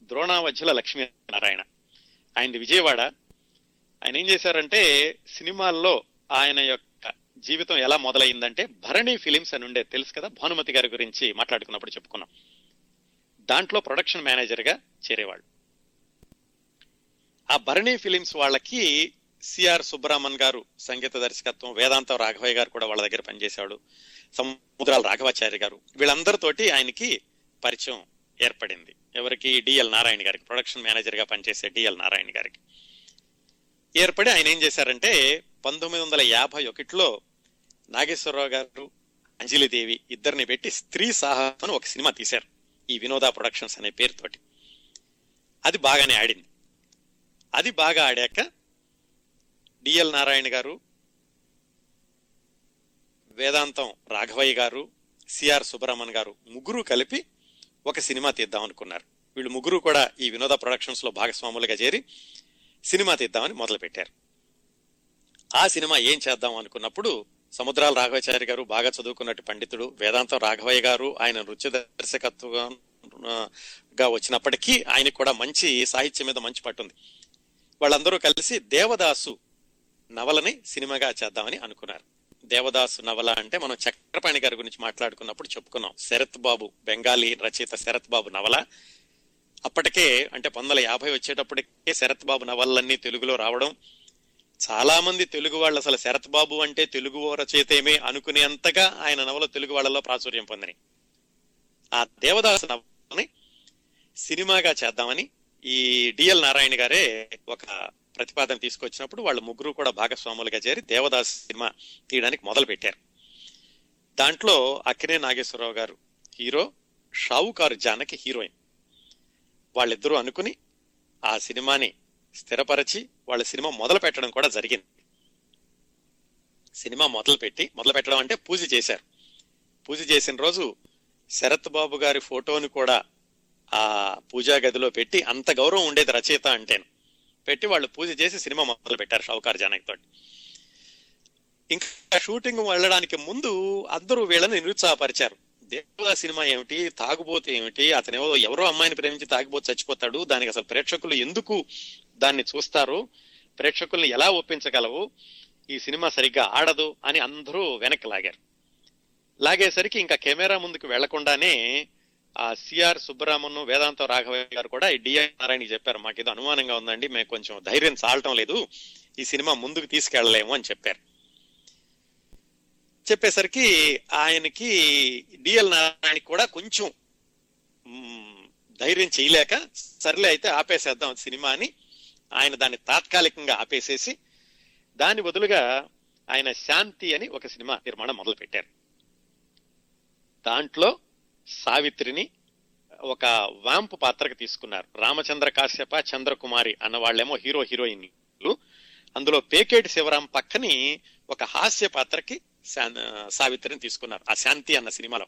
ద్రోణావధ్యుల లక్ష్మీ నారాయణ. ఆయనది విజయవాడ. ఆయన ఏం చేశారంటే సినిమాల్లో ఆయన యొక్క జీవితం ఎలా మొదలైందంటే భరణి ఫిలిమ్స్ అని ఉండే తెలుసు కదా భానుమతి గారి గురించి మాట్లాడుకున్నప్పుడు చెప్పుకున్నాం. దాంట్లో ప్రొడక్షన్ మేనేజర్గా చేరేవాళ్ళు. ఆ భరణి ఫిలిమ్స్ వాళ్ళకి సిఆర్ సుబ్రహ్మణ్ గారు సంగీత దర్శకత్వం వేదాంత రాఘవయ్య గారు కూడా వాళ్ళ దగ్గర పనిచేశాడు సముద్రాల రాఘవాచార్య గారు. వీళ్ళందరితోటి ఆయనకి పరిచయం ఏర్పడింది. ఎవరికి? డిఎల్ నారాయణ గారికి ప్రొడక్షన్ మేనేజర్గా పనిచేసే డిఎల్ నారాయణ గారికి. ఏర్పడి ఆయన ఏం చేశారంటే పంతొమ్మిది వందల యాభై ఒకటిలో నాగేశ్వరరావు గారు అంజలిదేవి ఇద్దరిని పెట్టి స్త్రీ సాహసం ఒక సినిమా తీశారు ఈ వినోద ప్రొడక్షన్స్ అనే పేరుతోటి. అది బాగానే ఆడింది. అది బాగా ఆడాక డిఎల్ నారాయణ గారు వేదాంతం రాఘవయ్య గారు సిఆర్ సుబ్రహ్మణ్ గారు ముగ్గురు కలిపి ఒక సినిమా తీద్దాం అనుకున్నారు వీళ్ళు ముగ్గురు కూడా ఈ వినోద ప్రొడక్షన్స్లో భాగస్వాములుగా చేరి సినిమా తీద్దామని మొదలుపెట్టారు. ఆ సినిమా ఏం చేద్దాం అనుకున్నప్పుడు సముద్రాల రాఘవాచార్య గారు బాగా చదువుకున్నట్టు పండితుడు వేదాంతం రాఘవయ్య గారు ఆయన నృత్య దర్శకత్వంగా వచ్చినప్పటికీ ఆయనకు కూడా మంచి సాహిత్యం మీద మంచి పట్టుంది. వాళ్ళందరూ కలిసి దేవదాసు నవలని సినిమాగా చేద్దామని అనుకున్నారు. దేవదాసు నవల అంటే మనం చక్రపాణి గారి గురించి మాట్లాడుకున్నప్పుడు చెప్పుకున్నాం. శరత్ బాబు బెంగాలీ రచయిత శరత్ బాబు నవల. అప్పటికే అంటే పంతొమ్మిది యాభై వచ్చేటప్పటికే శరత్ బాబు నవలన్నీ తెలుగులో రావడం. చాలా మంది తెలుగు వాళ్ళు అసలు శరత్ బాబు అంటే తెలుగు రచయితేమే అనుకునేంతగా ఆయన నవల తెలుగు వాళ్ళలో ప్రాచుర్యం పొందినాయి. ఆ దేవదాసు నవలని సినిమాగా చేద్దామని ఈ డిఎల్ నారాయణ గారే ఒక ప్రతిపాదన తీసుకొచ్చినప్పుడు వాళ్ళు ముగ్గురు కూడా భాగస్వాములుగా చేరి దేవదాస్ సినిమా తీయడానికి మొదలు పెట్టారు దాంట్లో అక్కినే నాగేశ్వరరావు గారు హీరో షావుకారు జానకి హీరోయిన్. వాళ్ళిద్దరూ అనుకుని ఆ సినిమాని స్థిరపరచి వాళ్ళ సినిమా మొదలు పెట్టడం కూడా జరిగింది. సినిమా మొదలు పెట్టి మొదలు పెట్టడం అంటే పూజ చేశారు. పూజ చేసిన రోజు శరత్ బాబు గారి ఫోటోని కూడా ఆ పూజా గదిలో పెట్టి అంత గౌరవం ఉండేది రచయిత అంటేను. పెట్టి వాళ్ళు పూజ చేసి సినిమా మొదలు పెట్టారు షౌకార్ జానక్ తోటి. ఇంకా షూటింగ్ వెళ్ళడానికి ముందు అందరూ వీళ్ళని నిరుత్సాహపరిచారు. దేవదా సినిమా ఏమిటి? తాగుబోతే ఏమిటి? అతను ఎవరో అమ్మాయిని ప్రేమించి తాగిపోతే చచ్చిపోతాడు. దానికి అసలు ప్రేక్షకులు ఎందుకు దాన్ని చూస్తారు? ప్రేక్షకుల్ని ఎలా ఒప్పించగలవు? ఈ సినిమా సరిగ్గా ఆడదు అని అందరూ వెనక్కి లాగారు. లాగేసరికి ఇంకా కెమెరా ముందుకు వెళ్ళకుండానే ఆ సిఆర్ సుబ్బరామన్ వేదాంత రాఘవయ్య గారు కూడా ఈ డిఐ నారాయణకి చెప్పారు. మాకు ఏదో అనుమానంగా ఉందండి మేము కొంచెం ధైర్యం చాలటం లేదు ఈ సినిమా ముందుకు తీసుకెళ్ళలేము అని చెప్పారు. చెప్పేసరికి ఆయనకి డిఎల్ నారాయణ కూడా కొంచెం ధైర్యం చేయలేక సర్లే అయితే ఆపేసేద్దాం సినిమా అని ఆయన దాన్ని తాత్కాలికంగా ఆపేసేసి దాని బదులుగా ఆయన శాంతి అని ఒక సినిమా నిర్మాణం మొదలు పెట్టారు దాంట్లో సావిత్రిని ఒక వాంపు పాత్రకు తీసుకున్నారు. రామచంద్ర కాశ్యప చంద్రకుమారి అన్న వాళ్ళేమో హీరో హీరోయిన్లు. అందులో పేకేటి శివరాం పక్కని ఒక హాస్య పాత్రకి సావిత్రిని తీసుకున్నారు. ఆ శాంతి అన్న సినిమాలో.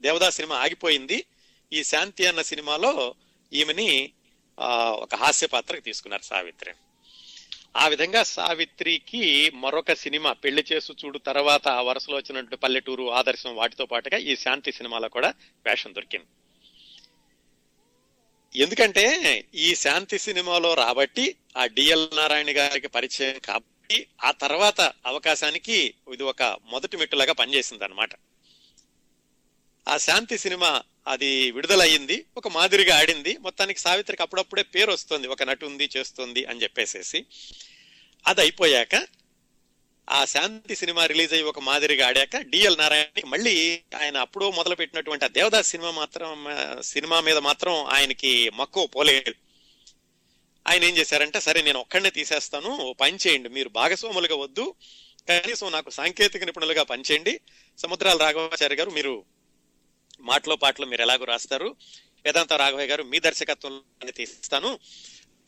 దేవదాస్ సినిమా ఆగిపోయింది. ఈ శాంతి అన్న సినిమాలో ఈమెని ఒక హాస్య పాత్రకు తీసుకున్నారు సావిత్రి. ఆ విధంగా సావిత్రికి మరొక సినిమా పెళ్ళి చేసు చూడు తర్వాత ఆ వరుసలో వచ్చినట్టు పల్లెటూరు ఆదర్శం వాటితో పాటుగా ఈ శాంతి సినిమాలో కూడా వేషం దొరికింది. ఎందుకంటే ఈ శాంతి సినిమాలో రాబట్టి ఆ డిఎల్ నారాయణ గారికి పరిచయం కాబట్టి ఆ తర్వాత అవకాశానికి ఇది ఒక మొదటి మెట్టులాగా పనిచేసింది అనమాట ఆ శాంతి సినిమా అది విడుదలయ్యింది ఒక మాదిరిగా ఆడింది. మొత్తానికి సావిత్రికి అప్పుడప్పుడే పేరు వస్తుంది ఒక నటు ఉంది చేస్తుంది అని చెప్పేసేసి. అది అయిపోయాక ఆ శాంతి సినిమా రిలీజ్ అయ్యి ఒక మాదిరిగా ఆడాక డిఎల్ నారాయణ మళ్ళీ ఆయన అప్పుడు మొదలు పెట్టినటువంటి ఆ దేవదాస్ సినిమా మాత్రం సినిమా మీద మాత్రం ఆయనకి మక్కువ పోలేదు. ఆయన ఏం చేశారంటే సరే నేను ఒక్కడనే తీసేస్తాను ఓ పని చేయండి మీరు భాగస్వాములుగా వద్దు కనీసం నాకు సాంకేతిక నిపుణులుగా పనిచేయండి. సముద్రాల రాఘవాచార్య గారు మీరు మాటలో పాటలో మీరు ఎలాగో రాస్తారు. వేదాంత రాఘవయ్య గారు మీ దర్శకత్వంలో తీస్తాను.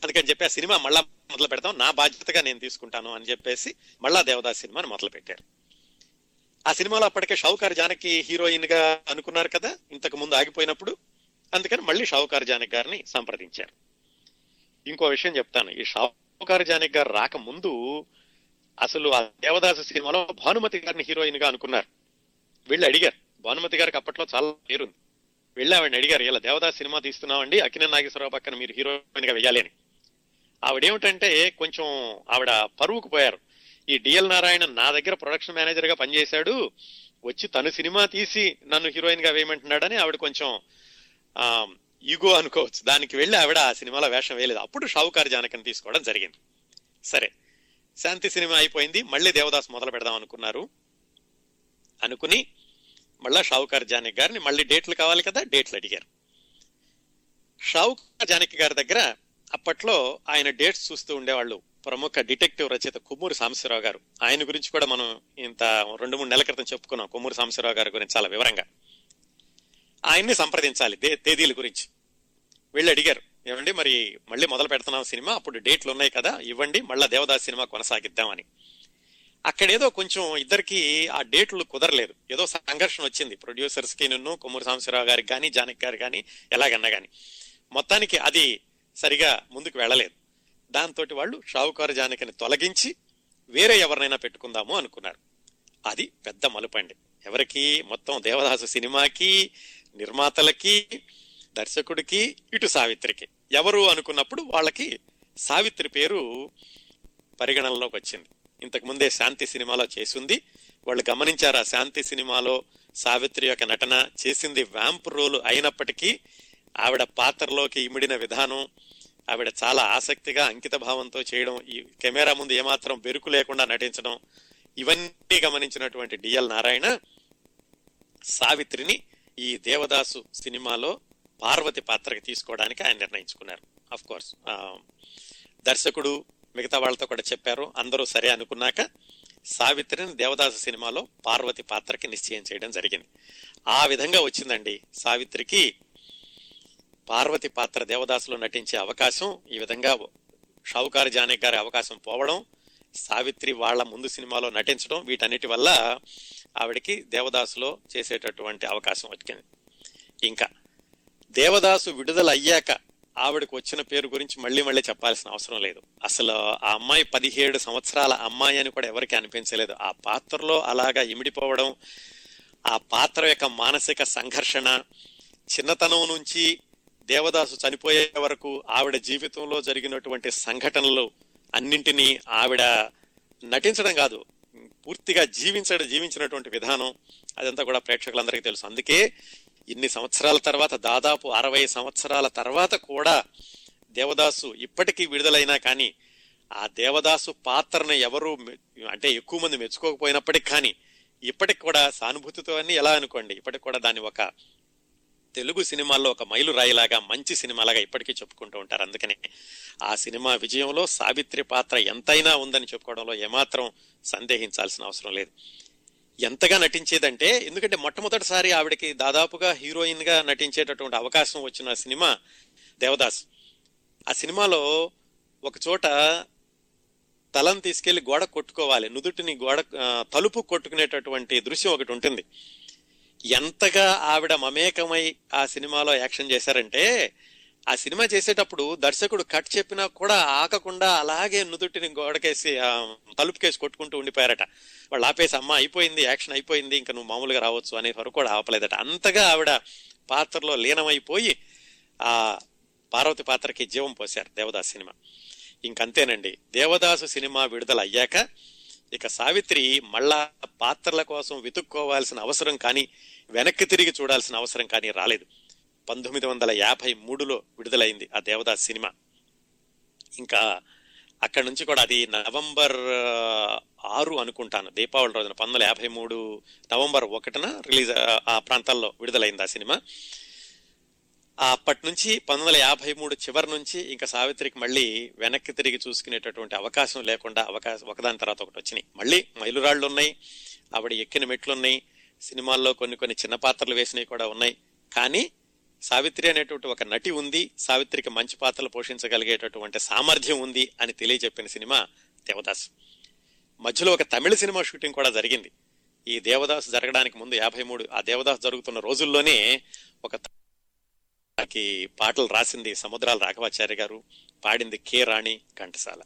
అందుకని చెప్పి ఆ సినిమా మళ్ళా మొదలు పెడతాం. నా బాధ్యతగా నేను తీసుకుంటాను అని చెప్పేసి మళ్ళా దేవదాస్ సినిమాని మొదలు పెట్టారు. ఆ సినిమాలో అప్పటికే షౌకార్ జానకి హీరోయిన్గా అనుకున్నారు కదా ఇంతకు ముందు ఆగిపోయినప్పుడు. అందుకని మళ్ళీ షావుకార్ జానక్ గారిని సంప్రదించారు. ఇంకో విషయం చెప్తాను. ఈ షావుకార్ జానక్ గారు రాకముందు అసలు ఆ దేవదాసు సినిమాలో భానుమతి గారిని హీరోయిన్గా అనుకున్నారు. వెళ్ళి అడిగారు భానుమతి గారికి అప్పట్లో చాలా పేరుంది వెళ్ళి ఆవిడని అడిగారు ఇలా దేవదాస్ సినిమా తీస్తున్నామండి అకిన నాగేశ్వరరావు పక్కన మీరు హీరోయిన్గా వెయ్యాలి అని. ఆవిడేమిటంటే కొంచెం ఆవిడ పరువుకు పోయారు. ఈ డిఎల్ నారాయణ నా దగ్గర ప్రొడక్షన్ మేనేజర్గా పనిచేశాడు వచ్చి తను సినిమా తీసి నన్ను హీరోయిన్గా వేయమంటున్నాడని ఆవిడ కొంచెం ఈగో అనుకోవచ్చు. దానికి వెళ్ళి ఆవిడ ఆ సినిమాలో వేషం వేయలేదు. అప్పుడు షావుకారు జానకని తీసుకోవడం జరిగింది. సరే శాంతి సినిమా అయిపోయింది. మళ్ళీ దేవదాస్ మొదలు పెడదాం అనుకున్నారు. అనుకుని మళ్ళా షావుకార్ జానకి గారిని మళ్ళీ డేట్లు కావాలి కదా డేట్లు అడిగారు. షావుకార్ జానకి గారి దగ్గర అప్పట్లో ఆయన డేట్స్ చూస్తూ ఉండేవాళ్ళు. ప్రముఖ డిటెక్టివ్ రచయిత కొమ్మూరి సాంబశివరావు గారు. ఆయన గురించి కూడా మనం ఇంత రెండు మూడు నెలల క్రితం చెప్పుకున్నాం కొమ్మూరి సాంబశివరావు గారి గురించి చాలా వివరంగా. ఆయన్ని సంప్రదించాలి తేదీల గురించి. వెళ్ళి అడిగారు ఏమండి మరి మళ్ళీ మొదలు పెడుతున్నాం సినిమా అప్పుడు డేట్లు ఉన్నాయి కదా ఇవ్వండి మళ్ళా దేవదాస్ సినిమా కొనసాగిద్దామని. అక్కడేదో కొంచెం ఇద్దరికి ఆ డేట్లు కుదరలేదు. ఏదో సంఘర్షణ వచ్చింది. ప్రొడ్యూసర్స్కి నిన్ను కొమ్మూరి సాంబశివరావు గారికి కానీ జానక్ గారు కానీ ఎలాగన్నా కానీ మొత్తానికి అది సరిగా ముందుకు వెళ్ళలేదు. దాంతో వాళ్ళు షావుకారు జానకిని తొలగించి వేరే ఎవరినైనా పెట్టుకుందాము అనుకున్నారు. అది పెద్ద మలుపండి. ఎవరికి? మొత్తం దేవదాసు సినిమాకి నిర్మాతలకి దర్శకుడికి ఇటు సావిత్రికి. ఎవరు అనుకున్నప్పుడు వాళ్ళకి సావిత్రి పేరు పరిగణనలోకి వచ్చింది. ఇంతకు ముందే శాంతి సినిమాలో చేసింది. వాళ్ళు గమనించారు ఆ శాంతి సినిమాలో సావిత్రి యొక్క నటన చేసింది వ్యాంప్ రోల్ అయినప్పటికీ ఆవిడ పాత్రలోకి ఇమిడిన విధానం ఆవిడ చాలా ఆసక్తిగా అంకిత భావంతో చేయడం ఈ కెమెరా ముందు ఏమాత్రం బెరుకు లేకుండా నటించడం ఇవన్నీ గమనించినటువంటి డిఎల్ నారాయణ సావిత్రిని ఈ దేవదాసు సినిమాలో పార్వతి పాత్రకి తీసుకోవడానికి ఆయన నిర్ణయించుకున్నారు. అఫ్ కోర్స్ దర్శకుడు మిగతా వాళ్ళతో కూడా చెప్పారు. అందరూ సరే అనుకున్నాక సావిత్రిని దేవదాసు సినిమాలో పార్వతి పాత్రకి నిశ్చయం చేయడం జరిగింది. ఆ విధంగా వచ్చిందండి. సావిత్రికి పార్వతి పాత్ర దేవదాసులో నటించే అవకాశం ఈ విధంగా షావుకారు జానక్ గారి అవకాశం పోవడం సావిత్రి వాళ్ళ ముందు సినిమాలో నటించడం వీటన్నిటి వల్ల ఆవిడకి దేవదాసులో చేసేటటువంటి అవకాశం వచ్చింది. ఇంకా దేవదాసు విడుదల అయ్యాక ఆవిడకు వచ్చిన పేరు గురించి మళ్ళీ మళ్ళీ చెప్పాల్సిన అవసరం లేదు. అసలు ఆ అమ్మాయి పదిహేడు సంవత్సరాల అమ్మాయి అని కూడా ఎవరికి అనిపించలేదు. ఆ పాత్రలో అలాగా ఇమిడిపోవడం ఆ పాత్ర యొక్క మానసిక సంఘర్షణ చిన్నతనం నుంచి దేవదాసు చనిపోయే వరకు ఆవిడ జీవితంలో జరిగినటువంటి సంఘటనలు అన్నింటినీ ఆవిడ నటించడం కాదు పూర్తిగా జీవించడం జీవించినటువంటి విధానం అదంతా కూడా ప్రేక్షకులందరికీ తెలుసు. అందుకే ఇన్ని సంవత్సరాల తర్వాత దాదాపు అరవై సంవత్సరాల తర్వాత కూడా దేవదాసు ఇప్పటికీ విడుదలైనా కానీ ఆ దేవదాసు పాత్రను ఎవరు అంటే ఎక్కువ మంది మెచ్చుకోకపోయినప్పటికి కానీ ఇప్పటికి కూడా సానుభూతితో అని ఎలా అనుకోండి ఇప్పటికి కూడా దాన్ని ఒక తెలుగు సినిమాల్లో ఒక మైలురాయిలాగా మంచి సినిమాలాగా ఇప్పటికీ చెప్పుకుంటూ ఉంటారు. అందుకని ఆ సినిమా విజయంలో సావిత్రి పాత్ర ఎంతైనా ఉందని చెప్పుకోవడంలో ఏమాత్రం సందేహించాల్సిన అవసరం లేదు. ఎంతగా నటించేదంటే ఎందుకంటే మొట్టమొదటిసారి ఆవిడకి దాదాపుగా హీరోయిన్గా నటించేటటువంటి అవకాశం వచ్చిన సినిమా దేవదాస్. ఆ సినిమాలో ఒక చోట తలం తీసుకెళ్ళి గోడ కొట్టుకోవాలి నుదుటిని గోడ తలుపు కొట్టుకునేటటువంటి దృశ్యం ఒకటి ఉంటుంది. ఎంతగా ఆవిడ మమేకమై ఆ సినిమాలో యాక్షన్ చేశారంటే ఆ సినిమా చేసేటప్పుడు దర్శకుడు కట్ చెప్పినా కూడా ఆకకుండా అలాగే నుదుటిని గోడకేసి తలుపుకేసి కొట్టుకుంటూ ఉండిపోయారట. వాళ్ళు ఆపేసి అమ్మ అయిపోయింది యాక్షన్ అయిపోయింది ఇంకా నువ్వు మామూలుగా రావచ్చు అనే వరకు కూడా ఆపలేదట. అంతగా ఆవిడ పాత్రలో లీనమైపోయి ఆ పార్వతి పాత్రకి జీవం పోశారు దేవదాస్ సినిమా. ఇంకంతేనండి దేవదాసు సినిమా విడుదల అయ్యాక ఇక సావిత్రి మళ్ళా పాత్రల కోసం వెతుక్కోవాల్సిన అవసరం కానీ వెనక్కి తిరిగి చూడాల్సిన అవసరం కానీ రాలేదు. పంతొమ్మిది వందల యాభై మూడులో విడుదలైంది ఆ దేవదాస్ సినిమా. ఇంకా అక్కడి నుంచి కూడా అది నవంబర్ ఆరు అనుకుంటాను. దీపావళి రోజున పంతొమ్మిది వందల యాభై మూడు నవంబర్ ఒకటిన రిలీజ్ ఆ- ప్రాంతాల్లో విడుదలైంది ఆ సినిమా. అప్పటి నుంచి పంతొమ్మిది వందల యాభై మూడు చివరి నుంచి ఇంకా సావిత్రికి మళ్ళీ వెనక్కి తిరిగి చూసుకునేటటువంటి అవకాశం లేకుండా అవకాశం ఒకదాని తర్వాత ఒకటి వచ్చినాయి. మళ్ళీ మైలురాళ్ళు ఉన్నాయి ఆవిడ ఎక్కిన మెట్లు ఉన్నాయి సినిమాల్లో కొన్ని కొన్ని చిన్న పాత్రలు వేసినవి కూడా ఉన్నాయి. కానీ సావిత్రి అనేటువంటి ఒక నటి ఉంది. సావిత్రికి మంచి పాత్రలు పోషించగలిగేటటువంటి సామర్థ్యం ఉంది అని తెలియజెప్పిన సినిమా దేవదాస్. మధ్యలో ఒక తమిళ సినిమా షూటింగ్ కూడా జరిగింది. ఈ దేవదాస్ జరగడానికి ముందు యాభై మూడు ఆ దేవదాస్ జరుగుతున్న రోజుల్లోనే ఒక పాటలు రాసింది సముద్రాల రాఘవాచార్య గారు. పాడింది కే రాణి ఘంటసాల.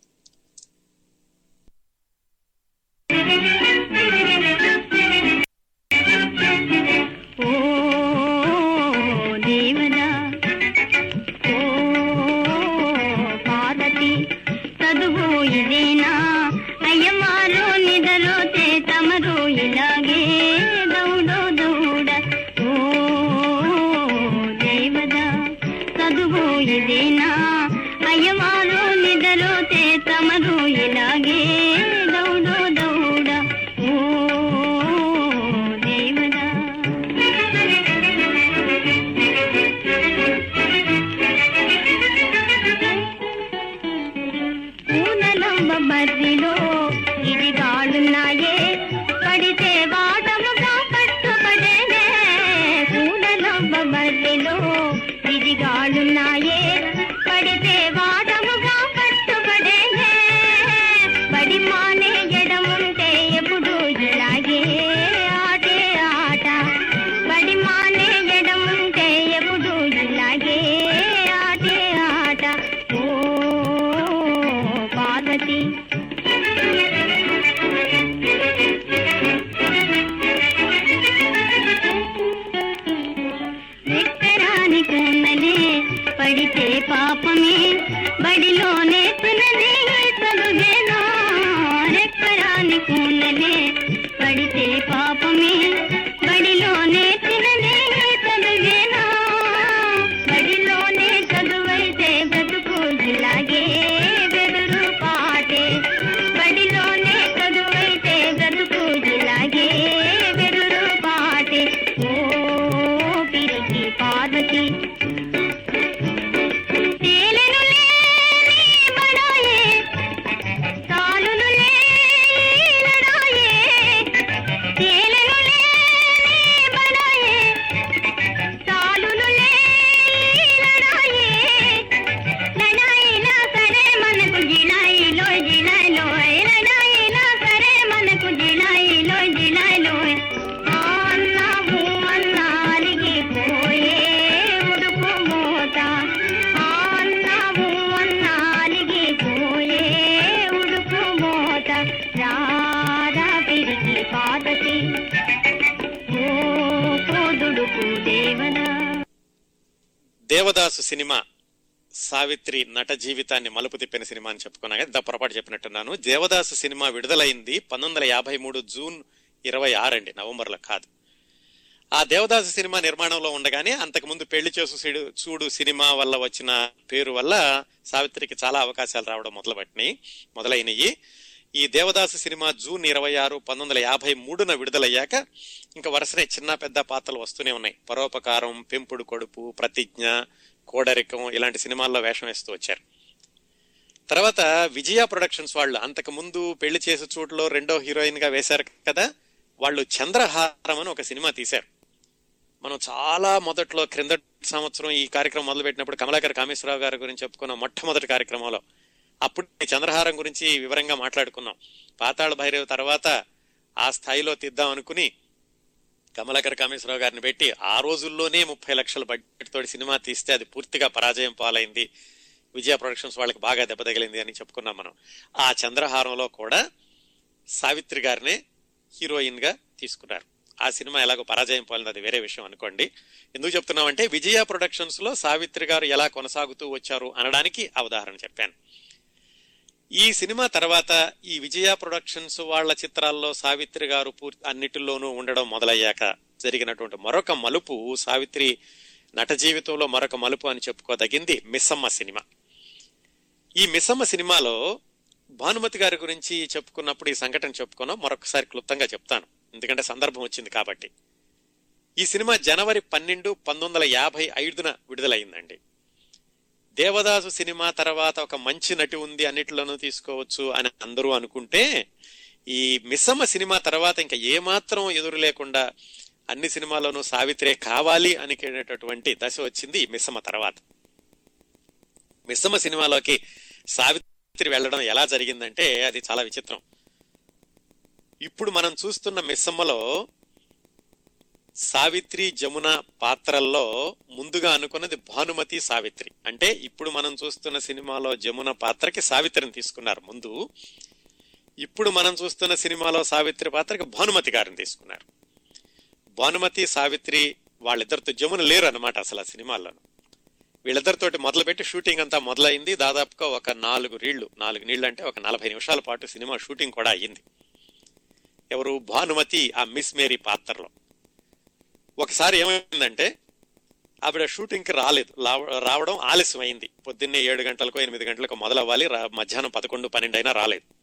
సినిమా సావిత్రి నట జీవితాన్ని మలుపు తిప్పిన సినిమా అని చెప్పుకున్నా దా పొరపాటు చెప్పినట్టున్నాను. దేవదాసు సినిమా విడుదలైంది పంతొమ్మిది వందల యాభై మూడు జూన్ ఇరవై ఆరు అండి నవంబర్లో కాదు. ఆ దేవదాసు సినిమా నిర్మాణంలో ఉండగానే అంతకుముందు పెళ్ళి చేసు చూడు సినిమా వల్ల వచ్చిన పేరు వల్ల సావిత్రికి చాలా అవకాశాలు రావడం మొదలుపెట్టినాయి మొదలైనవి ఈ దేవదాసు సినిమా జూన్ ఇరవై ఆరు పంతొమ్మిది వందల యాభై మూడున విడుదలయ్యాక ఇంకా వరుసనే చిన్న పెద్ద పాత్రలు వస్తూనే ఉన్నాయి. పరోపకారం పెంపుడు కొడుపు ప్రతిజ్ఞ కోడరికం ఇలాంటి సినిమాల్లో వేషం వేస్తూ వచ్చారు. తర్వాత విజయ ప్రొడక్షన్స్ వాళ్ళు అంతకు ముందు పెళ్ళి చేసే చోటులో రెండో హీరోయిన్గా వేశారు కదా వాళ్ళు చంద్రహారం అని ఒక సినిమా తీశారు. మనం చాలా మొదట్లో క్రింద సంవత్సరం ఈ కార్యక్రమం మొదలుపెట్టినప్పుడు కమలాకర్ కామేశ్వరరావు గారి గురించి చెప్పుకున్న మొట్టమొదటి కార్యక్రమంలో. అప్పుడు చంద్రహారం గురించి వివరంగా మాట్లాడుకున్నాం. పాతాళ భైరవ్ తర్వాత ఆ స్థాయిలో తీద్దాం అనుకుని కమలాకర్ కామేశ్వరరావు గారిని పెట్టి ఆ రోజుల్లోనే ముప్పై లక్షల బడ్జెట్ తోటి సినిమా తీస్తే అది పూర్తిగా పరాజయం పాలైంది. విజయ ప్రొడక్షన్స్ వాళ్ళకి బాగా దెబ్బ తగిలింది అని చెప్పుకున్నాం మనం. ఆ చంద్రహారంలో కూడా సావిత్రి గారినే హీరోయిన్గా తీసుకున్నారు. ఆ సినిమా ఎలాగో పరాజయం పోలింది అది వేరే విషయం అనుకోండి. ఎందుకు చెప్తున్నామంటే విజయ ప్రొడక్షన్స్లో సావిత్రి గారు ఎలా కొనసాగుతూ వచ్చారు అనడానికి ఆ ఉదాహరణ చెప్పాను. ఈ సినిమా తర్వాత ఈ విజయ ప్రొడక్షన్స్ వాళ్ళ చిత్రాల్లో సావిత్రి గారు పూర్తి అన్నిటిలోనూ ఉండడం మొదలయ్యాక జరిగినటువంటి మరొక మలుపు సావిత్రి నట జీవితంలో మరొక మలుపు అని చెప్పుకోదగింది మిస్సమ్మ సినిమా. ఈ మిస్సమ్మ సినిమాలో భానుమతి గారి గురించి చెప్పుకున్నప్పుడు ఈ సంఘటన చెప్పుకున్నాం మరొకసారి క్లుప్తంగా చెప్తాను. ఎందుకంటే సందర్భం వచ్చింది కాబట్టి. ఈ సినిమా జనవరి పన్నెండు పంతొమ్మిది వందల యాభై ఐదున విడుదలైందండి. దేవదాసు సినిమా తర్వాత ఒక మంచి నటి ఉంది అన్నిటిలోనూ తీసుకోవచ్చు అని అందరూ అనుకుంటే ఈ మిస్సమ్మ సినిమా తర్వాత ఇంకా ఏమాత్రం ఎదురు లేకుండా అన్ని సినిమాల్లోనూ సావిత్రే కావాలి అనుకునేటటువంటి దశ వచ్చింది ఈ మిస్సమ్మ తర్వాత. మిస్సమ్మ సినిమాలోకి సావిత్రి వెళ్ళడం ఎలా జరిగిందంటే అది చాలా విచిత్రం. ఇప్పుడు మనం చూస్తున్న మిస్సమ్మలో సావిత్రి జమున పాత్రల్లో ముందుగా అనుకున్నది భానుమతి సావిత్రి. అంటే ఇప్పుడు మనం చూస్తున్న సినిమాలో జమున పాత్రకి సావిత్రిని తీసుకున్నారు ముందు. ఇప్పుడు మనం చూస్తున్న సినిమాలో సావిత్రి పాత్రకి భానుమతి గారిని తీసుకున్నారు. భానుమతి సావిత్రి వాళ్ళిద్దరితో జమున లేరు అనమాట అసలు ఆ సినిమాల్లోనూ. వీళ్ళిద్దరితోటి మొదలుపెట్టి షూటింగ్ అంతా మొదలైంది. దాదాపుగా ఒక నాలుగు రీళ్ళు నాలుగు నీళ్ళు అంటే ఒక నలభై నిమిషాల పాటు సినిమా షూటింగ్ కూడా అయ్యింది. ఎవరు? భానుమతి ఆ మిస్ మేరీ పాత్రలో. ఒకసారి ఏమైందంటే ఆవిడ షూటింగ్కి రాలేదు. రావడం ఆలస్యం అయింది పొద్దున్నే ఏడు గంటలకు ఎనిమిది గంటలకు మొదలవ్వాలి. మధ్యాహ్నం పదకొండు పన్నెండు అయినా రాలేదు.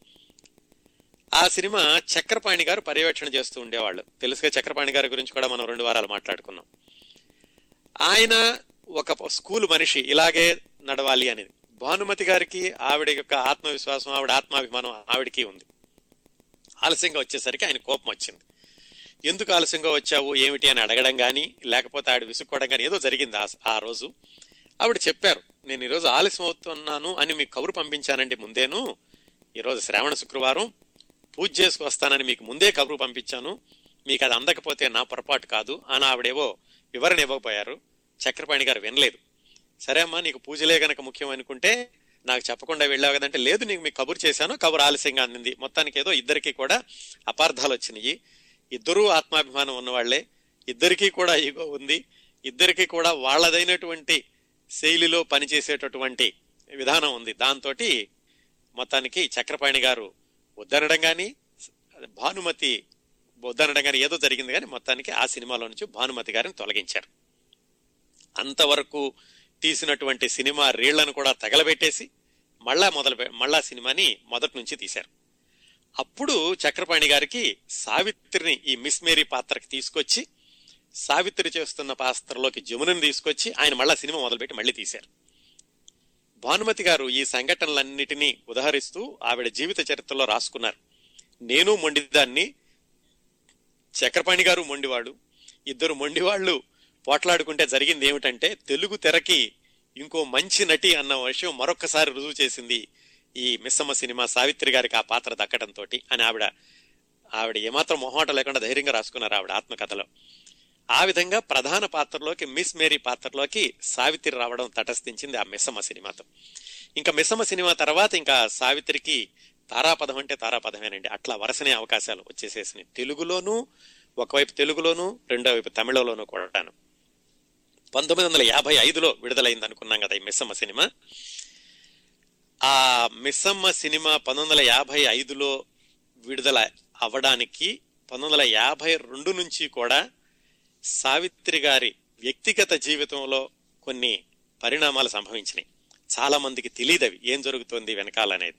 ఆ సినిమా చక్రపాణి గారు పర్యవేక్షణ చేస్తూ ఉండేవాళ్ళు. తెలుసుగా చక్రపాణి గారి గురించి కూడా మనం రెండు వారాలు మాట్లాడుకున్నాం. ఆయన ఒక స్కూల్ మనిషి ఇలాగే నడవాలి అనేది. భానుమతి గారికి ఆవిడ యొక్క ఆత్మవిశ్వాసం ఆవిడ ఆత్మాభిమానం ఆవిడకి ఉంది. ఆలస్యంగా వచ్చేసరికి ఆయన కోపం వచ్చింది. ఎందుకు ఆలస్యంగా వచ్చావు? ఏమిటి అని అడగడం కానీ లేకపోతే ఆవిడ విసుక్కోవడం కానీ ఏదో జరిగింది ఆ- ఆ రోజు. ఆవిడ చెప్పారు నేను ఈరోజు ఆలస్యం అవుతున్నాను అని మీకు కబురు పంపించానండి ముందేను. ఈరోజు శ్రావణ శుక్రవారం. పూజ చేసుకు వస్తానని మీకు ముందే కబురు పంపించాను. మీకు అది అందకపోతే నా పొరపాటు కాదు అని ఆవిడేవో వివరణ ఇవ్వకపోయారు. చక్రపాణి గారు వినలేదు. సరే అమ్మా నీకు పూజలే గనక ముఖ్యం అనుకుంటే నాకు చెప్పకుండా వెళ్ళావు కదంటే లేదు నీకు మీకు కబురు చేశాను కబురు ఆలస్యంగా అందింది. మొత్తానికి ఏదో ఇద్దరికి కూడా అపార్థాలు వచ్చినాయి ఇద్దరూ ఆత్మాభిమానం ఉన్నవాళ్ళే. ఇద్దరికీ కూడా ఈగో ఉంది. ఇద్దరికీ కూడా వాళ్ళదైనటువంటి శైలిలో పనిచేసేటటువంటి విధానం ఉంది. దాంతో మొత్తానికి చక్రపాణి గారు వద్దనడం కానీ భానుమతి వద్దనడం కానీ ఏదో జరిగింది కానీ మొత్తానికి ఆ సినిమాలో నుంచి భానుమతి గారిని తొలగించారు. అంతవరకు తీసినటువంటి సినిమా రీళ్ళను కూడా తగలబెట్టేసి మళ్ళా మొదలు మళ్ళా సినిమాని మొదటి నుంచి తీశారు. అప్పుడు చక్రపాణి గారికి సావిత్రిని ఈ మిస్ మేరీ పాత్రకి తీసుకొచ్చి సావిత్రి చేస్తున్న పాత్రలోకి జమునని తీసుకొచ్చి ఆయన మళ్ళా సినిమా మొదలుపెట్టి మళ్ళీ తీశారు. భానుమతి గారు ఈ సంఘటనలన్నిటినీ ఉదహరిస్తూ ఆవిడ జీవిత చరిత్రలో రాసుకున్నారు. నేను మొండిదాన్ని చక్రపాణి గారు మొండివాడు. ఇద్దరు మొండివాళ్ళు పోట్లాడుకుంటే జరిగింది ఏమిటంటే తెలుగు తెరకి ఇంకో మంచి నటి అన్న విషయం మరొక్కసారి రుజువు చేసింది ఈ మిస్సమ్మ సినిమా సావిత్రి గారికి ఆ పాత్ర దక్కడంతో అని ఆవిడ ఆవిడ ఏమాత్రం మొహమాట లేకుండా ధైర్యంగా రాసుకున్నారు ఆవిడ ఆత్మకథలో. ఆ విధంగా ప్రధాన పాత్రలోకి మిస్ మేరీ పాత్రలోకి సావిత్రి రావడం తటస్థించింది ఆ మిస్సమ్మ సినిమాతో. ఇంకా మిస్సమ్మ సినిమా తర్వాత ఇంకా సావిత్రికి తారాపదం అంటే తారాపదమేనండి. అట్లా వరుసనే అవకాశాలు వచ్చేసేసినాయి. తెలుగులోనూ ఒకవైపు తెలుగులోను రెండో వైపు తమిళలోనూ కూడాను. పంతొమ్మిది వందల యాభై ఐదులో విడుదలైంది అనుకున్నాం కదా ఈ మిస్సమ్మ సినిమా. ఆ మిస్సమ్మ సినిమా పంతొమ్మిది వందల యాభై ఐదులో విడుదల అవ్వడానికి పంతొమ్మిది వందల యాభై రెండు నుంచి కూడా సావిత్రి గారి వ్యక్తిగత జీవితంలో కొన్ని పరిణామాలు సంభవించినాయి. చాలా మందికి తెలియదవి ఏం జరుగుతుంది వెనకాలనేది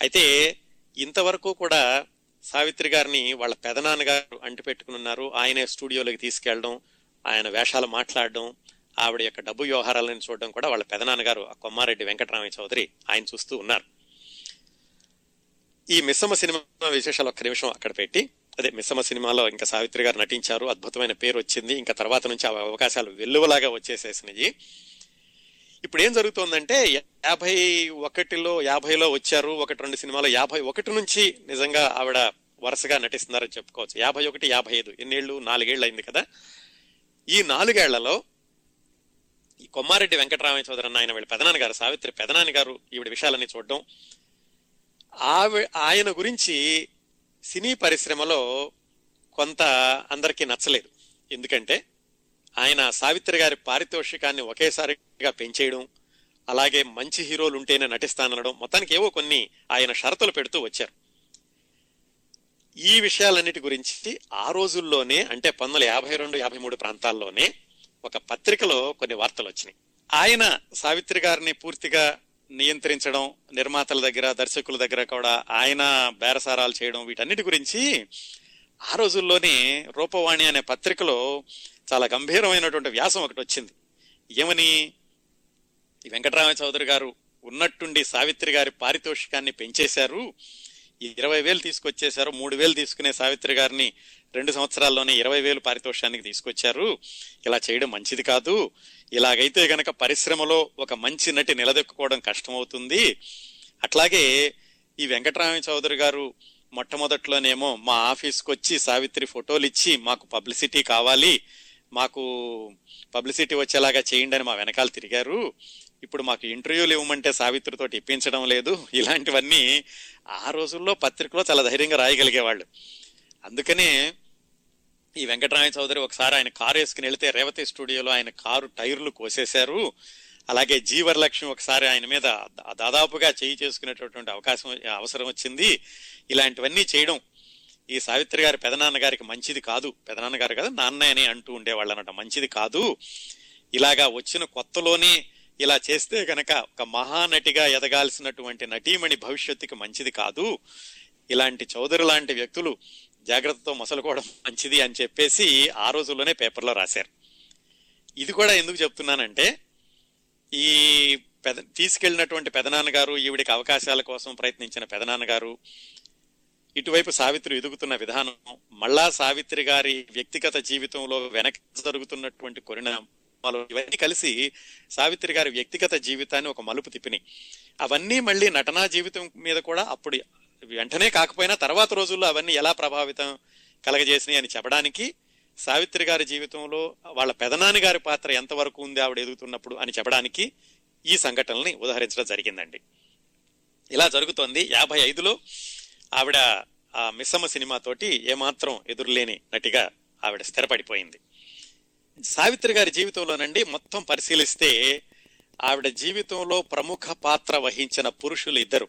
అయితే ఇంతవరకు కూడా సావిత్రి గారిని వాళ్ళ పెదనాన్నగారు అంటిపెట్టుకుని ఉన్నారు. ఆయనే స్టూడియోలోకి తీసుకెళ్ళడం ఆయన వేషాలు మాట్లాడడం ఆవిడ యొక్క డబ్బు వ్యవహారాలను చూడడం కూడా వాళ్ళ పెదనాన్నగారు ఆ కొమ్మారెడ్డి వెంకటరామయ్య చౌదరి ఆయన చూస్తూ ఉన్నారు. ఈ మిస్సమ్మ సినిమా విశేషాలు ఒక్క నిమిషం అక్కడ పెట్టి అదే మిస్సమ్మ సినిమాలో ఇంకా సావిత్రి గారు నటించారు అద్భుతమైన పేరు వచ్చింది ఇంకా తర్వాత నుంచి ఆ అవకాశాలు వెల్లువలాగా వచ్చేసేసినాయి. ఇప్పుడు ఏం జరుగుతోందంటే యాభై ఒకటిలో యాభైలో వచ్చారు ఒకటి రెండు సినిమాలో యాభై ఒకటి నుంచి నిజంగా ఆవిడ వరుసగా నటిస్తున్నారని చెప్పుకోవచ్చు. యాభై ఒకటి యాభై ఐదు ఎన్నేళ్ళు? నాలుగేళ్ళు అయింది కదా. ఈ నాలుగేళ్ళలో ఈ కొమ్మారెడ్డి వెంకటరామయ్య చౌదరి అన్న ఆయన వీళ్ళ పెదనాన్న గారు సావిత్రి పెదనాన్న గారు ఈవిడ విషయాలన్నీ చూడడం. ఆవి ఆయన గురించి సినీ పరిశ్రమలో కొంత అందరికీ నచ్చలేదు. ఎందుకంటే ఆయన సావిత్రి గారి పారితోషికాన్ని ఒకేసారిగా పెంచేయడం అలాగే మంచి హీరోలు ఉంటేనే నటిస్తానడం మొత్తానికి ఏవో కొన్ని ఆయన షరతులు పెడుతూ వచ్చారు. ఈ విషయాలన్నిటి గురించి ఆ రోజుల్లోనే అంటే పంతొమ్మిది యాభై రెండు యాభై మూడు ప్రాంతాల్లోనే ఒక పత్రికలో కొన్ని వార్తలు వచ్చినాయి. ఆయన సావిత్రి గారిని పూర్తిగా నియంత్రించడం నిర్మాతల దగ్గర దర్శకుల దగ్గర కూడా ఆయన బేరసారాలు చేయడం వీటన్నిటి గురించి ఆ రోజుల్లోనే రూపవాణి అనే పత్రికలో చాలా గంభీరమైనటువంటి వ్యాసం ఒకటి వచ్చింది. ఏమని? వెంకటరామ చౌదరి గారు ఉన్నట్టుండి సావిత్రి గారి పారితోషికాన్ని పెంచేశారు. ఇరవై వేలు తీసుకొచ్చేశారు మూడు వేలు తీసుకునే సావిత్రి గారిని రెండు సంవత్సరాల్లోనే ఇరవై వేలు పారితోషానికి తీసుకొచ్చారు. ఇలా చేయడం మంచిది కాదు. ఇలాగైతే గనక పరిశ్రమలో ఒక మంచి నటి నిలదొక్కుకోవడం కష్టమవుతుంది. అట్లాగే ఈ వెంకటరామ చౌదరి గారు మొట్టమొదట్లోనేమో మా ఆఫీస్కి వచ్చి సావిత్రి ఫోటోలు ఇచ్చి మాకు పబ్లిసిటీ కావాలి మాకు పబ్లిసిటీ వచ్చేలాగా చేయండి అని మా వెనకాల తిరిగారు. ఇప్పుడు మాకు ఇంటర్వ్యూలు ఇవ్వమంటే సావిత్రితో ఇప్పించడం లేదు. ఇలాంటివన్నీ ఆ రోజుల్లో పత్రికలో చాలా ధైర్యంగా రాయగలిగేవాళ్ళు. అందుకనే ఈ వెంకటరామయ్య చౌదరి ఒకసారి ఆయన కారు వేసుకుని వెళితే రేవతి స్టూడియోలో ఆయన కారు టైర్లు కోసేశారు. అలాగే జీవరలక్ష్మి ఒకసారి ఆయన మీద దాదాపుగా చేయి చేసుకునేటటువంటి అవకాశం అవసరం వచ్చింది. ఇలాంటివన్నీ చేయడం ఈ సావిత్రి గారి పెదనాన్న గారికి మంచిది కాదు. పెదనాన్న గారు కదా నాన్న అని అంటూ ఉండేవాళ్ళు అనమాట మంచిది కాదు. ఇలాగా వచ్చిన కొత్తలోనే ఇలా చేస్తే గనక ఒక మహానటిగా ఎదగాల్సినటువంటి నటీమణి భవిష్యత్తుకి మంచిది కాదు. ఇలాంటి చౌదరి లాంటి వ్యక్తులు జాగ్రత్తతో మసలుకోవడం మంచిది అని చెప్పేసి ఆ రోజుల్లోనే పేపర్లో రాశారు. ఇది కూడా ఎందుకు చెప్తున్నానంటే ఈ పెద తీసుకెళ్ళినటువంటి పెదనాన్నగారు ఈవిడికి అవకాశాల కోసం ప్రయత్నించిన పెదనాన్నగారు ఇటువైపు సావిత్రి ఎదుగుతున్న విధానం మళ్ళా సావిత్రి గారి వ్యక్తిగత జీవితంలో వెనక జరుగుతున్నటువంటి కొరిణామాలు ఇవన్నీ కలిసి సావిత్రి గారి వ్యక్తిగత జీవితాన్ని ఒక మలుపు తిప్పినాయి. అవన్నీ మళ్ళీ నటనా జీవితం మీద కూడా అప్పుడు వెంటనే కాకపోయినా తర్వాత రోజుల్లో అవన్నీ ఎలా ప్రభావితం కలగజేసినాయి అని చెప్పడానికి సావిత్రి గారి జీవితంలో వాళ్ళ పెదనాని గారి పాత్ర ఎంతవరకు ఉంది ఆవిడ ఎదుగుతున్నప్పుడు అని చెప్పడానికి ఈ సంఘటనల్ని ఉదహరించడం జరిగిందండి. ఇలా జరుగుతోంది. యాభై ఐదులో ఆవిడ ఆ మిస్సమ్మ సినిమాతోటి ఏమాత్రం ఎదురులేని నటిగా ఆవిడ స్థిరపడిపోయింది. సావిత్రి గారి జీవితంలోనండి మొత్తం పరిశీలిస్తే ఆవిడ జీవితంలో ప్రముఖ పాత్ర వహించిన పురుషులు ఇద్దరు.